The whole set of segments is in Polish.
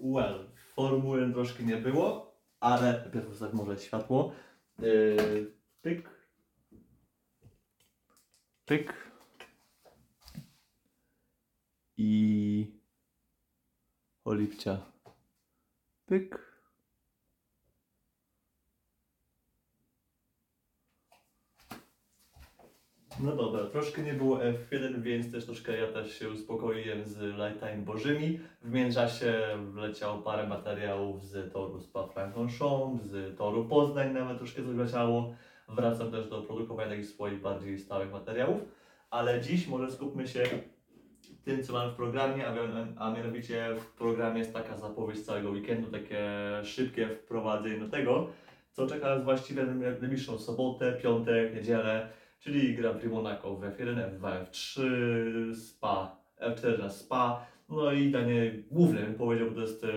Well, formuły troszkę nie było, ale najpierw ustaw może światło. Yy, pyk. Pyk. I olipcia. Pyk. No dobra, troszkę nie było F1, więc też troszkę ja też się uspokoiłem z Lifetime Bożymi. W międzyczasie wleciało parę materiałów z toru Spa-Francorchamps, z toru Poznań nawet troszkę coś wleciało. Wracam też do produkowania takich swoich bardziej stałych materiałów, ale dziś może skupmy się tym, co mamy w programie, a mianowicie w programie jest taka zapowiedź całego weekendu, takie szybkie wprowadzenie do tego, co czeka nas właściwie na najbliższą sobotę, piątek, niedzielę, czyli Grand Prix Monaco w F1, F2, F3, Spa, F4 na Spa, no i danie główne, bym powiedział, bo to jest e,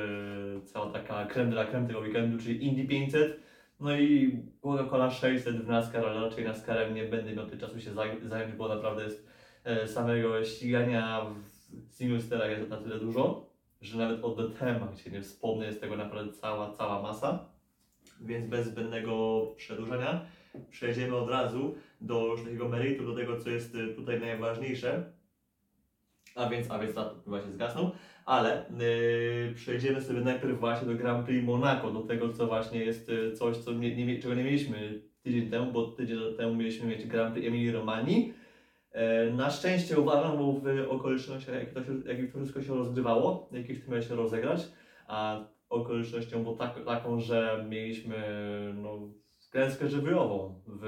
cała taka creme de la tego weekendu, czyli Indy 500, no i Coca-Cola 600 w NASCAR, ale raczej NASCARem nie będę miał tej czasu się zaj- zająć, bo naprawdę jest e, samego ścigania w single jest na tyle dużo, że nawet o DTM, gdzie nie wspomnę, jest tego naprawdę cała, cała masa, więc bez zbędnego przedłużenia przejdziemy od razu do takiego meritum, do tego, co jest y, tutaj najważniejsze. A więc, a więc to właśnie zgasnął, ale yy, przejdziemy sobie najpierw właśnie do Grand Prix Monaco, do tego, co właśnie jest y, coś, co nie, nie, czego nie mieliśmy tydzień temu, bo tydzień temu mieliśmy mieć Grand Prix Emilii Romani. E, Na szczęście uważam, bo w okolicznościach, jak to, się, jak to wszystko się rozgrywało, jakieś to miało się rozegrać, a okolicznością było tak, taką, że mieliśmy no, klęskę żywiołową w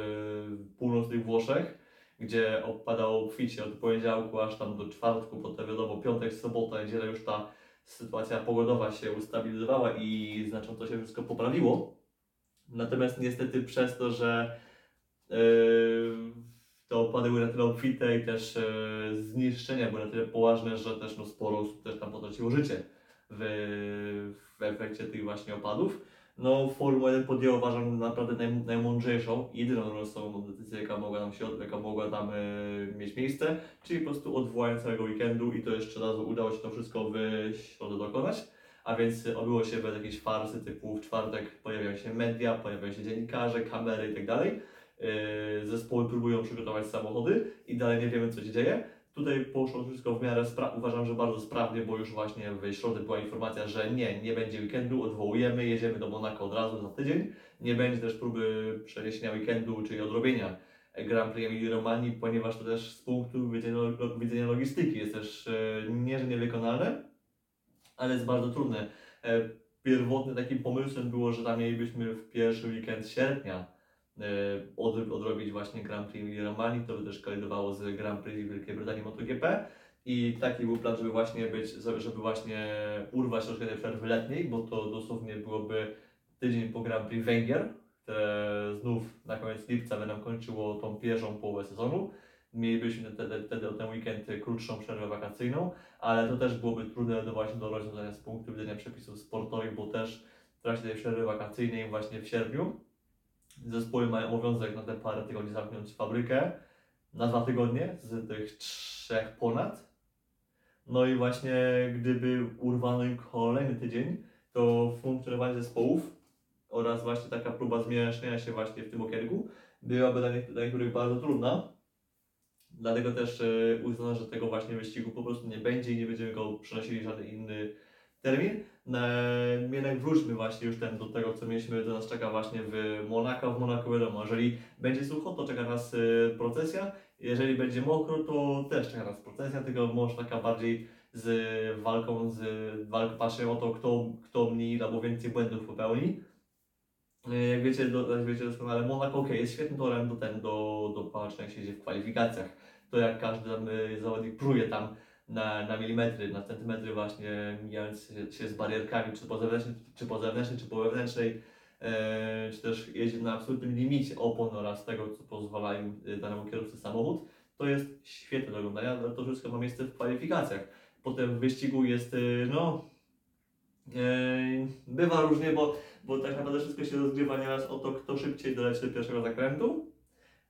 północnych Włoszech, gdzie opadało obficie od poniedziałku aż tam do czwartku, potem wiadomo, piątek, sobota, niedziela już ta sytuacja pogodowa się ustabilizowała i znacząco się wszystko poprawiło. Natomiast niestety przez to, że yy, te opady były na tyle obfite i też yy, zniszczenia były na tyle poważne, że też no, sporo osób też tam potraciło życie w, w efekcie tych właśnie opadów. No, Formuła 1 podjęła, uważam, naprawdę naj, najmądrzejszą, jedyną rozsądną decyzję, jaka mogła nam się, jaka mogła tam e, mieć miejsce, czyli po prostu odwołanie całego weekendu i to jeszcze raz udało się to wszystko w środę dokonać. A więc e, odbyło się bez jakiejś farsy typu w czwartek pojawiają się media, pojawiają się dziennikarze, kamery itd. Yy, Zespoły próbują przygotować samochody i dalej nie wiemy co się dzieje. Tutaj poszło wszystko w miarę, uważam, że bardzo sprawnie, bo już właśnie w środę była informacja, że nie, nie będzie weekendu, odwołujemy, jedziemy do Monako od razu za tydzień. Nie będzie też próby przeniesienia weekendu, czyli odrobienia Grand Prix Emilii Romanii, ponieważ to też z punktu widzenia, lo- widzenia logistyki jest też e, nie, że niewykonalne, ale jest bardzo trudne. E, Pierwotnym takim pomysłem było, że tam mielibyśmy w pierwszy weekend sierpnia odrobić właśnie Grand Prix Romanii, to by też kolidowało z Grand Prix Wielkiej Brytanii MotoGP. I taki był plan, żeby właśnie być, żeby właśnie urwać troszkę tej przerwy letniej, bo to dosłownie byłoby tydzień po Grand Prix Węgier, które znów na koniec lipca by nam kończyło tą pierwszą połowę sezonu. Mielibyśmy wtedy, ten weekend krótszą przerwę wakacyjną, ale to też byłoby trudne do właśnie do rozwiązania z punktu widzenia przepisów sportowych, bo też w trakcie tej przerwy wakacyjnej właśnie w sierpniu zespoły mają obowiązek na te parę tygodni zamknąć fabrykę na dwa tygodnie z tych trzech ponad. No i właśnie gdyby urwano im kolejny tydzień, to funkcjonowanie zespołów oraz właśnie taka próba zmieszania się właśnie w tym okienku byłaby dla, dla niektórych bardzo trudna. Dlatego też e, uznano, że tego właśnie wyścigu po prostu nie będzie i nie będziemy go przenosili w żaden inny termin. Na, jednak wróćmy właśnie już ten do tego, co mieliśmy, do nas czeka właśnie w Monako. W Monako wiadomo, jeżeli będzie sucho, to czeka nas e, procesja. Jeżeli będzie mokro, to też czeka nas procesja, tylko może taka bardziej z walką, z walką patrzę o to, kto, kto mniej albo więcej błędów popełni. E, Jak wiecie, do, jak wiecie doskonale, Monaco okay, jest świetnym torem do, ten, do, do patrzenia się w kwalifikacjach. To jak każdy tam, e, zawodnik pruje tam na, na milimetry, na centymetry właśnie mijając się, z barierkami, czy po zewnętrznej, czy po zewnętrznej, czy po wewnętrznej, e, czy też jeździ na absolutnym limicie opon oraz tego, co pozwala im e, danemu kierowcy samochód, to jest świetne do oglądania, ale to wszystko ma miejsce w kwalifikacjach. Potem w wyścigu jest, e, no, e, bywa różnie, bo bo tak naprawdę wszystko się rozgrywa nieraz o to, kto szybciej doleci do pierwszego zakrętu.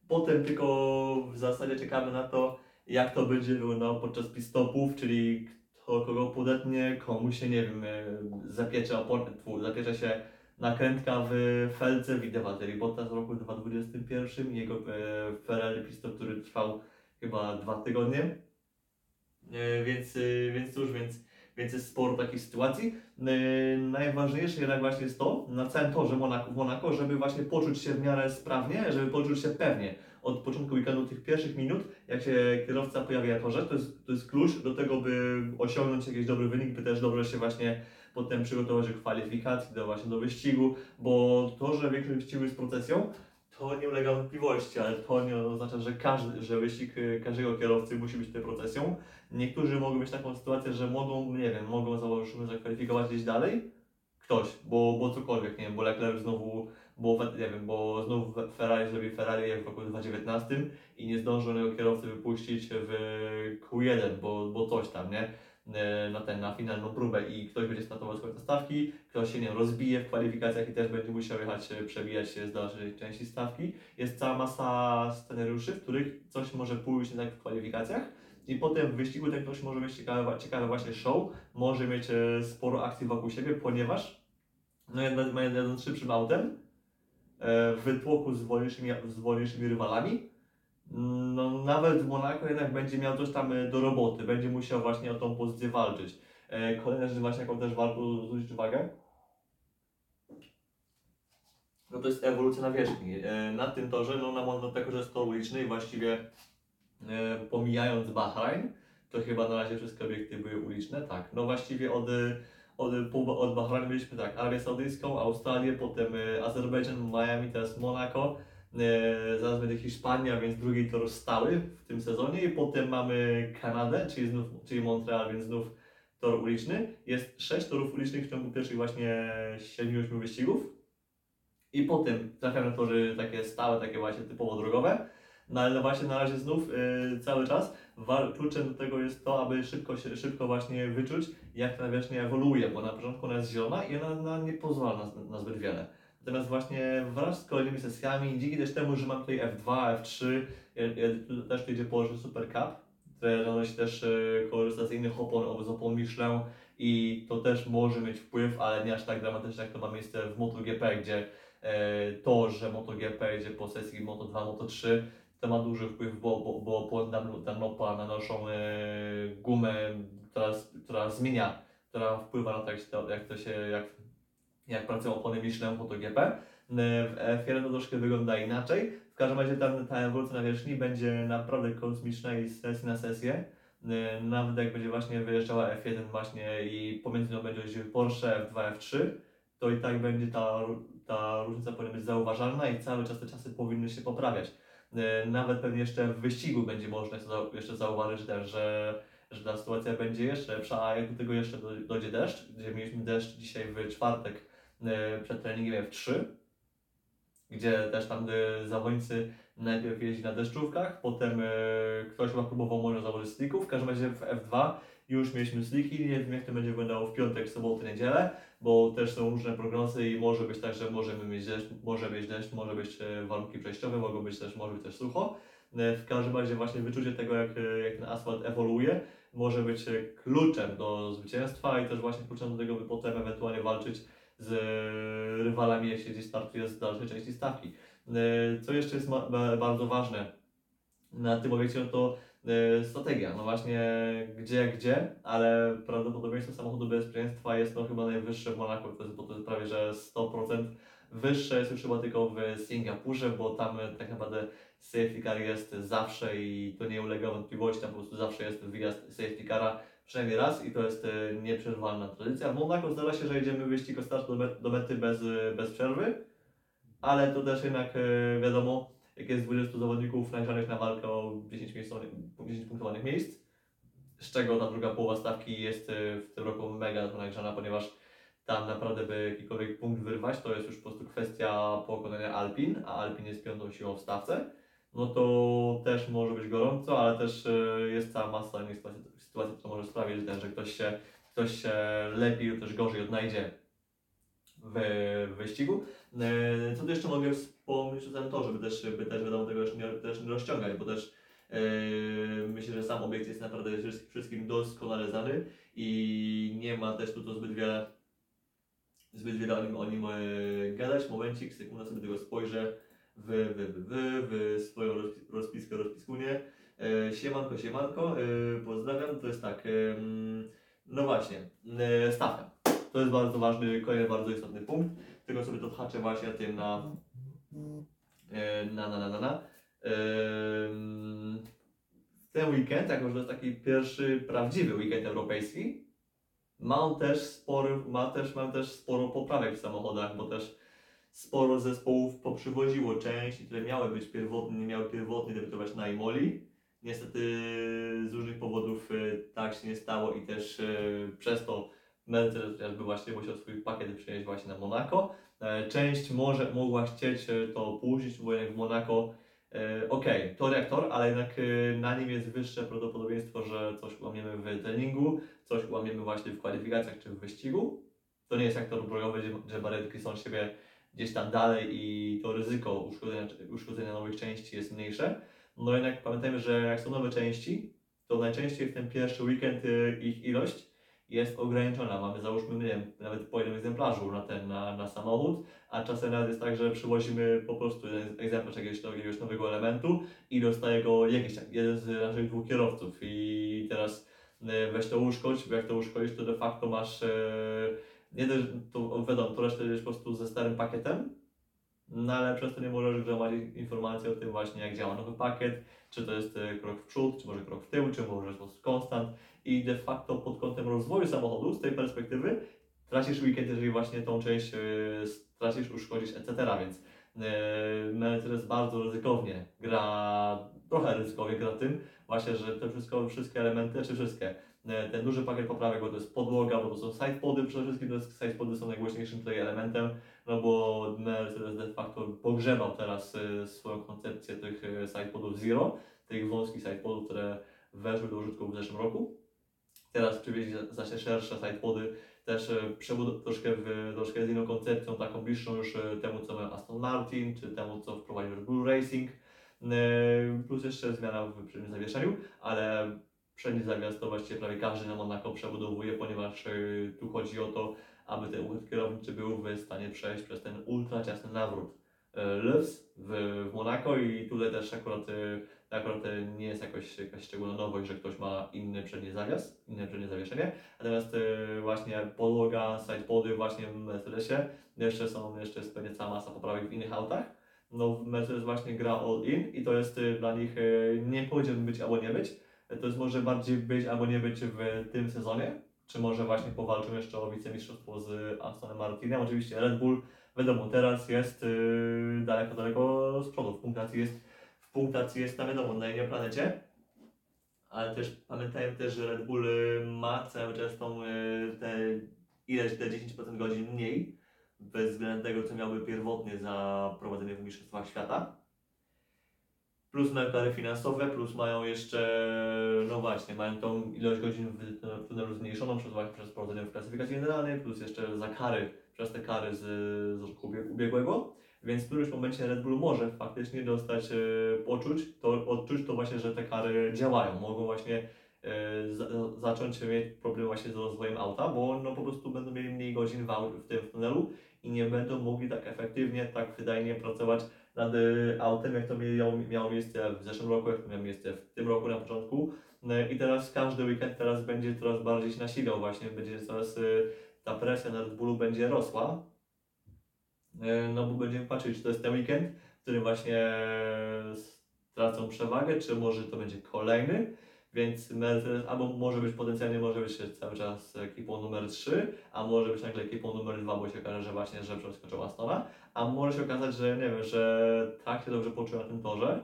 Potem tylko w zasadzie czekamy na to, jak to będzie wyglądało podczas pit stopów, czyli kto kogo podetnie, komu się, nie wiem, e, zapiecze, opon- zapiecze się nakrętka w felce, widzę Walteri Bottas w roku 2021 i jego e, Ferrari Pistol, który trwał chyba dwa tygodnie. E, więc, e, więc cóż, więc, więc jest sporo takich sytuacji. E, najważniejsze jednak właśnie jest to, na całym torze Monaco, w Monaco, żeby właśnie poczuć się w miarę sprawnie, żeby poczuć się pewnie. Od początku weekendu tych pierwszych minut, jak się kierowca pojawia torze, to jest, to jest klucz do tego, by osiągnąć jakiś dobry wynik, by też dobrze się właśnie potem przygotować do kwalifikacji, do właśnie do wyścigu, bo to, że większość wyścigu jest procesją, to nie ulega wątpliwości, ale to nie oznacza, że każdy, że wyścig y, każdego kierowcy musi być tutaj procesją. Niektórzy mogą mieć taką sytuację, że mogą, nie wiem, mogą załóżmy zakwalifikować gdzieś dalej, ktoś, bo, bo cokolwiek, nie wiem, bo Leclerc znowu, bo nie wiem, bo Fe- Ferrari zrobi Ferrari jak w roku 2019 i nie zdążył kierowcy wypuścić w Q1, bo, bo coś tam, nie? E, Na ten, na finalną próbę i ktoś będzie startował z stawki, ktoś się nie rozbije w kwalifikacjach i też będzie musiał jechać, e, przebijać się z dalszej części stawki. Jest cała masa scenariuszy, w których coś może pójść nie tak w kwalifikacjach i potem w wyścigu ten ktoś może mieć ciekawe, ciekawe właśnie show, może mieć e, sporo akcji wokół siebie, ponieważ no jeden, jeden szybszym autem w tłoku z wolniejszymi, z wolniejszymi rywalami. No, nawet w Monaco jednak będzie miał coś tam e, do roboty, będzie musiał właśnie o tą pozycję walczyć. E, Kolejna rzecz właśnie, jaką też warto zwrócić uwagę, no to jest ewolucja nawierzchni. E, Na tym torze, no na na tego, że jest tor uliczny i właściwie e, pomijając Bahrain, to chyba na razie wszystkie obiekty były uliczne, tak. No właściwie od, e, od, od Bahrain mieliśmy tak, Arabię Saudyjską, Australię, potem e, Azerbejdżan, Miami, teraz Monako, e, zaraz będzie Hiszpania, więc drugi tor stały w tym sezonie i potem mamy Kanadę, czyli, znów, czyli Montreal, więc znów tor uliczny. Jest sześć torów ulicznych w ciągu pierwszych właśnie 7-8 wyścigów. I potem trafiamy na tory takie stałe, takie właśnie typowo drogowe. No ale właśnie na razie znów y, cały czas kluczem do tego jest to, aby szybko, się, szybko właśnie wyczuć, jak ta nawierzchnia ewoluuje, bo na początku ona jest zielona i ona, ona nie pozwala na, na zbyt wiele. Natomiast właśnie wraz z kolejnymi sesjami, dzięki też temu, że mam tutaj F2, F3, ja, ja, tu też tu idzie położyć Super Cup, które się też y, korzysta z innych opon, z opon Michelin i to też może mieć wpływ, ale nie aż tak dramatyczne jak to ma miejsce w MotoGP, gdzie e, to, że MotoGP idzie po sesji Moto2, Moto3, to ma duży wpływ, bo, bo, bo opony Dun- Dunlopa nanoszą e, gumę, która, która zmienia, która wpływa na to, jak, to, jak to się, jak, jak pracują opony w MotoGP. E, W F1 to troszkę wygląda inaczej. W każdym razie tam ta ewolucja nawierzchni będzie naprawdę kosmiczna i z sesji na sesję. E, Nawet jak będzie właśnie wyjeżdżała F1 właśnie i pomiędzy nią będzie jeździł Porsche F2, F3, to i tak będzie ta, ta różnica powinna być zauważalna i cały czas te czasy powinny się poprawiać. E, Nawet pewnie jeszcze w wyścigu będzie można jeszcze zauważyć też, że, że ta sytuacja będzie jeszcze lepsza, a jak do tego jeszcze do- dojdzie deszcz, gdzie mieliśmy deszcz dzisiaj w czwartek e, przed treningiem F3, gdzie też tam e, zawodnicy najpierw jeździ na deszczówkach, potem ktoś chyba próbował może założyć slicków, w każdym razie w F2 już mieliśmy sliki, nie wiem jak to będzie wyglądało w piątek, sobotę, niedzielę, bo też są różne prognozy i może być tak, że możemy mieć deszcz, może być deszcz, może być e, warunki przejściowe, mogą być też, może być też sucho. E, W każdym razie właśnie wyczucie tego, jak, e, jak ten asfalt ewoluuje, może być kluczem do zwycięstwa i też właśnie kluczem do tego, by potem ewentualnie walczyć z rywalami, jeśli gdzieś startuje z dalszej części stawki. Co jeszcze jest bardzo ważne na tym obiekcie, no to strategia. No właśnie, gdzie, gdzie, ale prawdopodobieństwo samochodu bezpieczeństwa jest no chyba najwyższe w Monaco, to jest, to jest prawie że 100%. Wyższe jest już chyba tylko w Singapurze, bo tam e, tak naprawdę safety car jest zawsze i to nie ulega wątpliwości, tam po prostu zawsze jest wyjazd safety cara przynajmniej raz i to jest e, nieprzerwalna tradycja. W Monaco zdarza się, że jedziemy wyścig od startu do, met, do mety bez, e, bez przerwy, ale to też jednak wiadomo, jak jest 20 zawodników nagrzanych na walkę o 10, miejscowych, 10 punktowanych miejsc, z czego ta druga połowa stawki jest e, w tym roku mega nagrzana, ponieważ tam naprawdę by jakikolwiek punkt wyrwać, to jest już po prostu kwestia pokonania Alpin, a Alpin jest piątą siłą w stawce, no to też może być gorąco, ale też e, jest cała masa innych sytuacji, sytuacji która może sprawić, że ktoś się, ktoś się lepiej lub też gorzej odnajdzie w wyścigu. E, Co tu jeszcze mogę wspomnieć o tym torze, też, by też wiadomo tego nie, też nie rozciągać, bo też Yy, myślę, że sam obiekt jest naprawdę wszystkim- doskonale znany i nie ma też tu to zbyt wiele zbyt wiele o nim, o nim e, gadać. Momencik, sekunda sobie tego spojrzę w, w, w, w, w swoją rozpis- rozpiskę, rozpiskunie. E, siemanko, siemanko, e, pozdrawiam. To jest tak, no właśnie, e, stawka. To jest bardzo ważny, kolejny bardzo istotny punkt. Tylko sobie to odhaczę właśnie tym na e, na na na na na. Ten weekend, jako że to jest taki pierwszy prawdziwy weekend europejski, ma on też spory, ma też, mam też sporo poprawek w samochodach, bo też sporo zespołów poprzywoziło części, które miały być pierwotnie, nie miały pierwotnie debiutować na Imoli. Niestety z różnych powodów e, tak się nie stało i też e, przez to Mercedes chociażby właśnie musiał swój pakiet przenieść właśnie na Monaco. E, Część może mogła chcieć e, to opóźnić, bo jednak w Monaco e, okej, tor jak tor, ale jednak na nim jest wyższe prawdopodobieństwo, że coś łamiemy w treningu, coś łamiemy właśnie w kwalifikacjach czy w wyścigu. To nie jest jak tor bojowy, gdzie, że barierki są siebie gdzieś tam dalej i to ryzyko uszkodzenia, uszkodzenia nowych części jest mniejsze. No jednak pamiętajmy, że jak są nowe części, to najczęściej w ten pierwszy weekend ich ilość jest ograniczona. Mamy załóżmy, nie wiem, nawet po jednym egzemplarzu na ten, na, na samochód, a czasem nawet jest tak, że przywozimy po prostu jeden egzemplarz jakiegoś, jakiegoś nowego elementu i dostaje go jakiś jeden z naszych dwóch kierowców i teraz e, weź to uszkodź, bo jak to uszkodzisz, to de facto masz e, nie to wiadomo, to resztę po prostu ze starym pakietem, no ale przez to nie możesz gromadzić informacji o tym właśnie, jak działa nowy pakiet, czy to jest e, krok w przód, czy może krok w tył, czy może po prostu konstant. I de facto pod kątem rozwoju samochodu z tej perspektywy tracisz weekend, jeżeli właśnie tą część e, tracisz, uszkodzisz, etc. Więc e, Mercedes bardzo ryzykownie gra, trochę ryzykownie gra tym, właśnie, że te wszystko, wszystkie elementy, czy wszystkie, ten duży pakiet poprawek, bo to jest podłoga, bo to są sidepody, przede wszystkim to jest, sidepody są najgłośniejszym tutaj elementem, no bo Mercedes de facto pogrzebał teraz e, swoją koncepcję tych e, sidepodów Zero, tych wąskich sidepodów, które weszły do użytku w zeszłym roku. Teraz przywieźli za- znacznie szersze sidepody, też przebud- troszkę, w, troszkę z inną koncepcją, taką bliższą już temu, co miał Aston Martin, czy temu, co wprowadził Red Bull Racing. Plus jeszcze zmiana w przednim zawieszeniu, ale przedni zawias to właściwie prawie każdy na Monaco przebudowuje, ponieważ tu chodzi o to, aby ten układ kierowniczy był w stanie przejść przez ten ultra ciasny nawrót. E, Lewis w, w Monaco i tutaj też akurat, e, akurat e, nie jest jakoś, jakaś szczególna nowość, że ktoś ma inny przedni zawias, inne przednie zawieszenie, natomiast właśnie podłoga, sidepody właśnie w Mercedesie, jeszcze są, jeszcze jest pewnie cała masa poprawek w innych autach, no Mercedes właśnie gra all in i to jest dla nich, nie powiedziałbym być albo nie być, to jest może bardziej być albo nie być w tym sezonie, czy może właśnie powalczą jeszcze o wicemistrzostwo z Astonem Martinem. Oczywiście Red Bull, wiadomo, teraz jest yy, daleko, daleko z przodu. W punktacji jest, w punktacji jest na wiadomo, na innej planecie. Ale też pamiętajmy też, że Red Bull y, ma cały czas tą y, te ileś te 10% godzin mniej bez względu na tego, co miałby pierwotnie za prowadzenie w Mistrzostwach Świata. Plus mają kary finansowe, plus mają jeszcze, no właśnie, mają tą ilość godzin w tunelu zmniejszoną przez, prowadzenie w klasyfikacji generalnej, plus jeszcze za kary, przez te kary z, z roku ubie- ubiegłego. Więc w którymś momencie Red Bull może faktycznie dostać, e, poczuć, to, odczuć to właśnie, że te kary działają. Mogą właśnie e, za, zacząć mieć problemy właśnie z rozwojem auta, bo no po prostu będą mieli mniej godzin w, w tym tunelu i nie będą mogli tak efektywnie, tak wydajnie pracować nad autem, jak to miało, miało miejsce w zeszłym roku, jak to miało miejsce w tym roku na początku. E, I teraz każdy weekend teraz będzie coraz bardziej się nasilał, właśnie będzie coraz e, ta presja na Red Bullu będzie rosła. E, No bo będziemy patrzeć, czy to jest ten weekend, w którym właśnie stracą przewagę, czy może to będzie kolejny. Więc Mercedes albo może być potencjalnie może być cały czas ekipą numer 3, a może być nagle ekipą numer 2, bo się okaże, że właśnie, że przeskoczył Astona, a może się okazać, że nie wiem, że tak się dobrze poczuł na tym torze,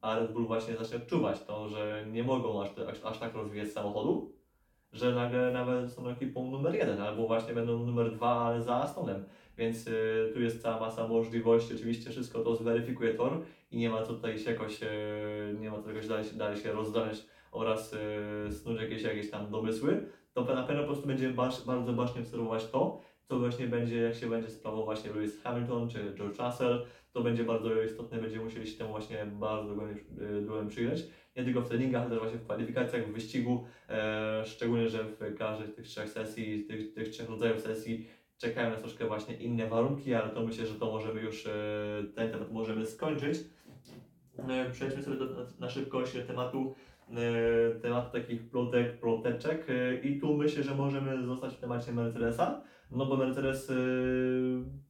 a Red Bull właśnie zacznie odczuwać to, że nie mogą aż, aż, aż tak rozwijać samochodu, że nagle nawet są ekipą numer 1, albo właśnie będą numer 2, ale za Astonem. Więc y, tu jest cała masa możliwości, oczywiście wszystko to zweryfikuje tor i nie ma co tutaj się jakoś, y, nie ma co jakoś dalej, dalej się oraz y, snuć jakieś, jakieś tam domysły, to na pewno po prostu będziemy bardzo bacznie obserwować to, co właśnie będzie, jak się będzie sprawował właśnie Lewis Hamilton czy George Russell, to będzie bardzo istotne, będziemy musieli się temu właśnie bardzo y, dogłębnie przyjrzeć. Nie tylko w treningach, ale też właśnie w kwalifikacjach, w wyścigu, e, szczególnie, że w każdej z tych trzech sesji, tych, tych trzech rodzajów sesji czekają nas troszkę właśnie inne warunki, ale to myślę, że to możemy już, e, ten temat możemy skończyć. E, Przejdźmy sobie do, na, szybkość tematu, e, tematu takich plotek, ploteczek e, i tu myślę, że możemy zostać w temacie Mercedesa, no bo Mercedes e,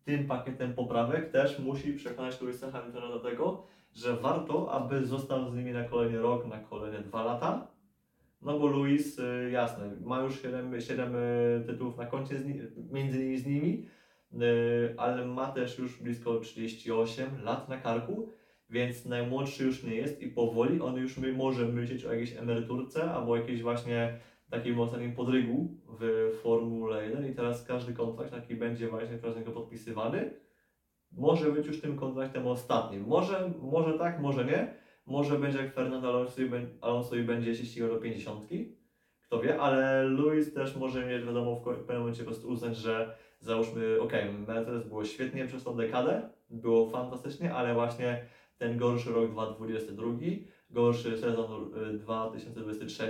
tym pakietem poprawek też musi przekonać Louisa Hamiltona do tego, że warto, aby został z nimi na kolejny rok, na kolejne dwa lata. No bo Luis, y, jasne, ma już 7, 7 tytułów na koncie, z między innymi z nimi, y, ale ma też już blisko 38 lat na karku, więc najmłodszy już nie jest i powoli on już może myśleć o jakiejś emeryturce albo jakiejś właśnie takim ostatnim podrygu w Formule 1 i teraz każdy kontrakt taki będzie właśnie niego podpisywany może być już tym kontraktem ostatnim. Może, może tak, może nie. Może będzie jak Fernando Alonso i, Alonso i będzie się ścigał do 50. Kto wie, ale Luis też może mieć, wiadomo, w pewnym momencie po prostu uznać, że załóżmy, ok, Mercedes było świetnie przez tą dekadę, było fantastycznie, ale właśnie ten gorszy rok 2022, gorszy sezon y, 2023,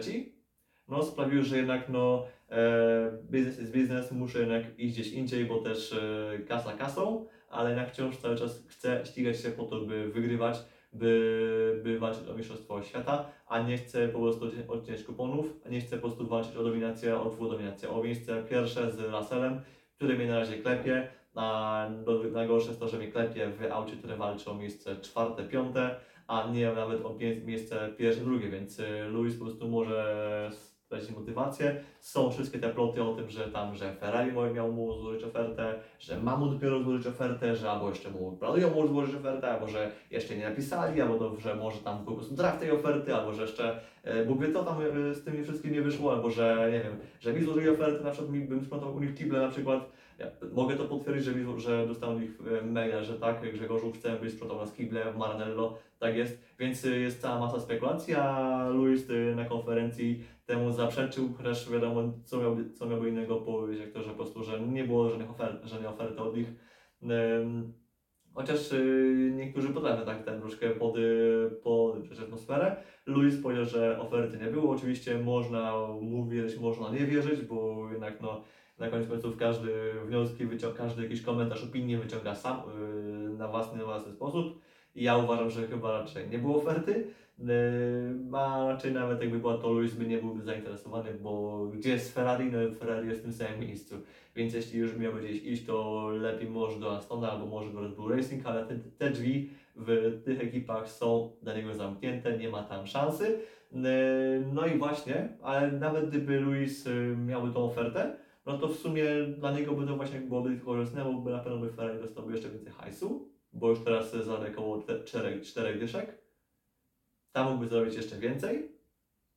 no sprawił, że jednak no e, biznes jest biznes, muszę jednak iść gdzieś indziej, bo też e, kasa kasą, ale jednak wciąż cały czas chcę ścigać się po to, by wygrywać, by, by walczyć o Mistrzostwo Świata, a nie chcę po prostu odci- odcinać kuponów, a nie chcę po prostu walczyć o dominację, o dwudominację, o miejsce pierwsze z Russellem, który mnie na razie klepie, a najgorsze jest to, że mnie klepie w aucie, które walczy o miejsce czwarte, piąte, a nie nawet o miejsce pierwsze, drugie, więc y, Luis po prostu może stracić motywację. Są wszystkie te ploty o tym, że tam, że Ferrari miał mu złożyć ofertę, że ma mu dopiero złożyć ofertę, że albo jeszcze mu planują mu złożyć ofertę, albo że jeszcze nie napisali, albo to, że może tam po prostu draft tej oferty, albo że jeszcze Bóg wie co tam e, z tymi wszystkim nie wyszło, albo że nie wiem, że mi złożyli ofertę, na przykład mi, bym sprzątał u nich kible na przykład. Ja mogę to potwierdzić, że, że dostałem od nich e, maila, że tak, Grzegorzu, chcę być sprzątał nas kible w Maranello, tak jest, więc y, jest cała masa spekulacji, a Luis y, na konferencji temu zaprzeczył, chociaż wiadomo, co miałby, co miałby innego powiedzieć, jak to, że po prostu, że nie było żadnych ofert, żadnej oferty od nich. Chociaż y, niektórzy potrafią tak ten troszkę pod, podrzeć atmosferę. Luis powiedział, że oferty nie było. Oczywiście można mu wierzyć, można nie wierzyć, bo jednak no, na koniec końców każdy wnioski, wyciąga, każdy jakiś komentarz, opinię wyciąga sam na własny, własny sposób. Ja uważam, że chyba raczej nie było oferty. Yy, A raczej nawet jakby była to Luis by nie byłby zainteresowany, bo gdzie jest Ferrari, no Ferrari jest w tym samym miejscu. Więc jeśli już miałby gdzieś iść, to lepiej może do Astona albo może do Red Bull Racing, ale te, te drzwi w tych ekipach są dla niego zamknięte, nie ma tam szansy. Yy, No i właśnie, ale nawet gdyby Luis yy, miałby tą ofertę, no to w sumie dla niego by to właśnie byłoby korzystne, bo na pewno by Ferrari dostałby jeszcze więcej hajsu, bo już teraz zadaje około 4, 4 dyszek. Tam mógłby zrobić jeszcze więcej,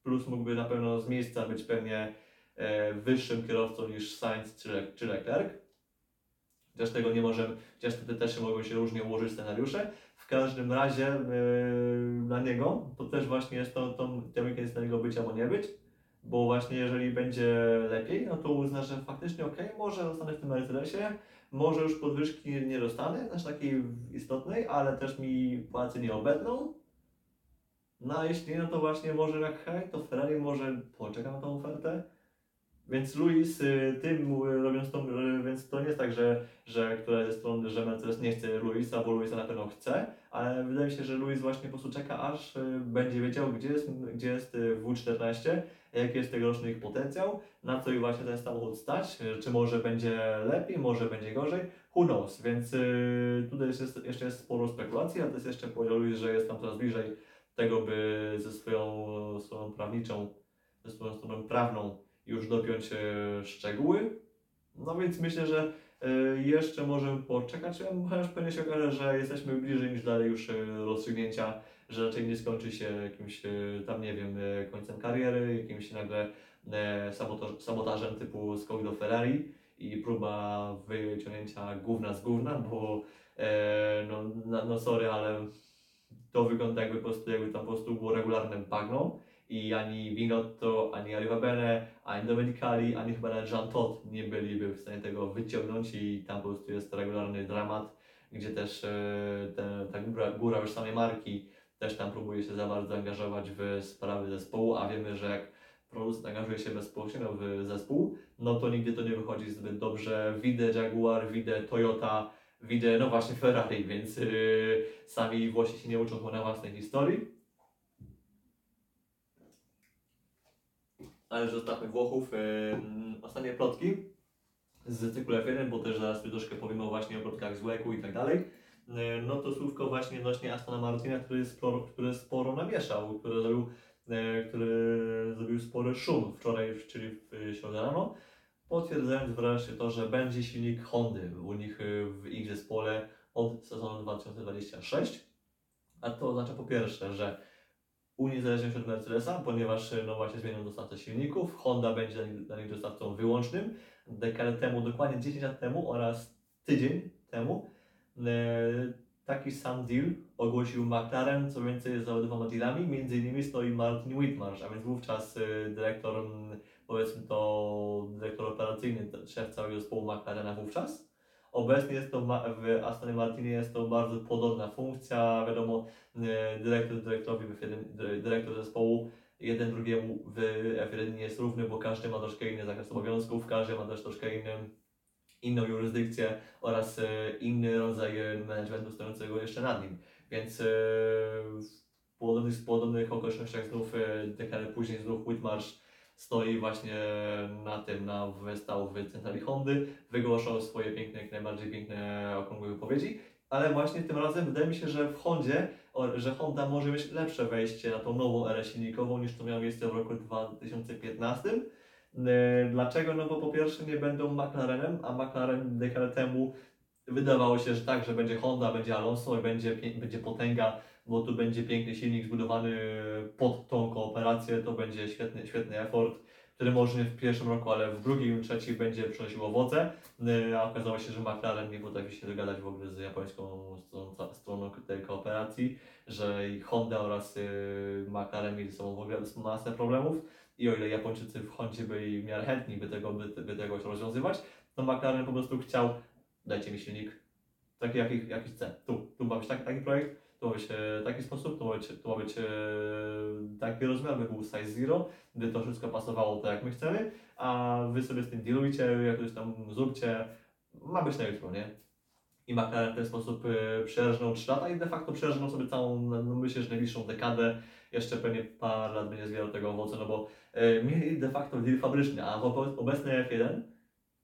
plus mógłby na pewno z miejsca być pewnie e, wyższym kierowcą niż Sainz czy, czy Leclerc. Chociaż tego nie możemy, chociaż wtedy też mogą się różnie ułożyć scenariusze. W każdym razie e, dla niego to też właśnie jest to, to, weekend jest dla niego być albo nie być. Bo właśnie jeżeli będzie lepiej, no to uzna, że faktycznie ok, może zostanę w tym Mercedesie, może już podwyżki nie, dostanę, aż takiej istotnej, ale też mi płacy nie obetną. No a jeśli nie, no to właśnie może jak hej, to Ferrari może poczeka na tą ofertę. Więc Luis y, tym y, robiąc y, więc to nie jest tak, że, że któraś ze stron, że Mercedes nie chce Luisa, bo Luisa na pewno chce, ale wydaje mi się, że Luis właśnie po prostu czeka, aż y, będzie wiedział, gdzie jest, gdzie jest y, W14, jaki jest tegoroczny ich potencjał, na co i właśnie ten samochód stać, y, czy może będzie lepiej, może będzie gorzej, who knows, więc y, tutaj jest, jeszcze jest sporo spekulacji, ale to jest jeszcze powiedział że jest tam coraz bliżej tego, by ze swoją stroną prawniczą, ze swoją stroną prawną już dopiąć e, szczegóły. No więc myślę, że e, jeszcze możemy poczekać, chociaż pewnie się okaże, że jesteśmy bliżej niż dalej już e, rozstrzygnięcia, że raczej nie skończy się jakimś e, tam, nie wiem, e, końcem kariery, jakimś nagle e, sabotaż, sabotażem typu skok do Ferrari i próba wyciągnięcia gówna z gówna, bo no, no, sorry, ale to wygląda jakby po prostu, jakby tam po prostu było regularne bagno i ani Binotto, ani Arriva Bene, ani Domenicali, ani chyba nawet Jean Todt nie byliby w stanie tego wyciągnąć i tam po prostu jest regularny dramat, gdzie też te, ta góra, góra już samej marki też tam próbuje się za bardzo angażować w sprawy zespołu, a wiemy, że jak producent angażuje się bezpośrednio w zespół, no to nigdy to nie wychodzi zbyt dobrze. Widzę Jaguar, widzę Toyota, widzę no właśnie Ferrari, więc yy, sami Włosi się nie uczą na własnej historii. Ale już zostawmy Włochów. Yy, ostatnie plotki z cyklu F1, bo też zaraz troszkę powiemy właśnie o plotkach z WEC-u i tak dalej. Yy, no to słówko właśnie odnośnie Astona Martina, który sporo, który sporo namieszał, który zrobił e, który zrobił spory szum wczoraj, czyli w środę rano, potwierdzając wreszcie to, że będzie silnik Hondy u nich e, w ich zespole od sezonu 2026. A to oznacza po pierwsze, że uniezależnią się od Mercedesa, ponieważ e, no właśnie zmienią dostawcę silników. Honda będzie dla nich, dostawcą wyłącznym. Dekadę temu, dokładnie 10 lat temu oraz tydzień temu e, taki sam deal ogłosił McLaren, co więcej jest za dwoma dealami, między innymi stoi Martin Whitmarsh, a więc wówczas y, dyrektor, powiedzmy to dyrektor operacyjny, szef całego zespołu McLarena wówczas. Obecnie jest to w Astonie Martinie jest to bardzo podobna funkcja, wiadomo, y, dyrektor dyrektorowi w F1, dy- dyrektor zespołu jeden drugiemu w F1 nie jest równy, bo każdy ma troszkę inny zakres obowiązków, każdy ma też troszkę inny, inną jurysdykcję oraz e, inny rodzaj e, managementu stojącego jeszcze nad nim. Więc e, w podobnych, w podobnych okolicznościach znów dekadę później znów Whitmarsh stoi właśnie na tym, na stał w centrali Hondy, wygłaszał swoje piękne, jak najbardziej piękne okrągłe wypowiedzi, ale właśnie tym razem wydaje mi się, że w Hondzie, że Honda może mieć lepsze wejście na tą nową erę silnikową niż to miało miejsce w roku 2015. E, Dlaczego? No bo po pierwsze nie będą McLarenem, a McLaren dekadę temu wydawało się, że tak, że będzie Honda, będzie Alonso i będzie, będzie potęga, bo tu będzie piękny silnik zbudowany pod tą kooperację, to będzie świetny, świetny effort, który może w pierwszym roku, ale w drugim, trzecim będzie przynosił owoce, E, a okazało się, że McLaren nie potrafi się dogadać w ogóle z japońską stroną, stroną tej kooperacji, że i Honda oraz e, McLaren mieli ze sobą w ogóle masę problemów i o ile Japończycy w Hondzie byli w miarę chętni, by tego, by, by tego rozwiązywać, to McLaren po prostu chciał, dajcie mi silnik, taki jaki, jaki chcę. Tu, tu ma być taki, taki projekt, tu ma być e, taki sposób, tu ma być, tu ma być e, taki rozmiar, by był size zero, by to wszystko pasowało tak jak my chcemy, a wy sobie z tym dealujcie, jakoś tam zróbcie, ma być na jutro, nie? I McLaren w ten sposób e, przerżnął 3 lata i de facto przerżnął sobie całą, no myślę, że najbliższą dekadę, jeszcze pewnie parę lat będzie zbierał tego owoce, no bo e, mieli de facto deal fabryczny, a obecny F1,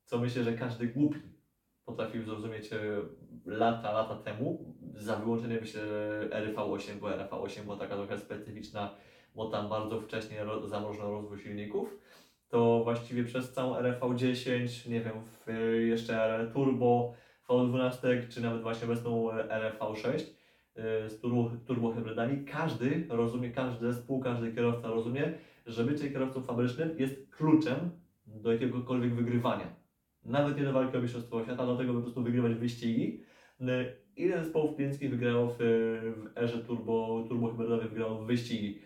co myślę, że każdy głupi potrafił zrozumieć e, lata, lata temu, za wyłączeniem myślę ery V8, bo era V8 była taka trochę specyficzna, bo tam bardzo wcześnie ro, zamrożono rozwój silników, to właściwie przez całą erę V10, nie wiem, e, jeszcze erę turbo, V12, czy nawet właśnie obecną erę V6, e, z turbo, turbohybrydami, każdy rozumie, każdy zespół, każdy kierowca rozumie, że bycie kierowcą fabrycznym jest kluczem do jakiegokolwiek wygrywania. Nawet nie do walki o mistrzostwo świata, do tego by po prostu wygrywać wyścigi. Y, Ile zespołów klienckich wygrało w, w erze turbo, turbohybrydowej, wygrało wyścigi?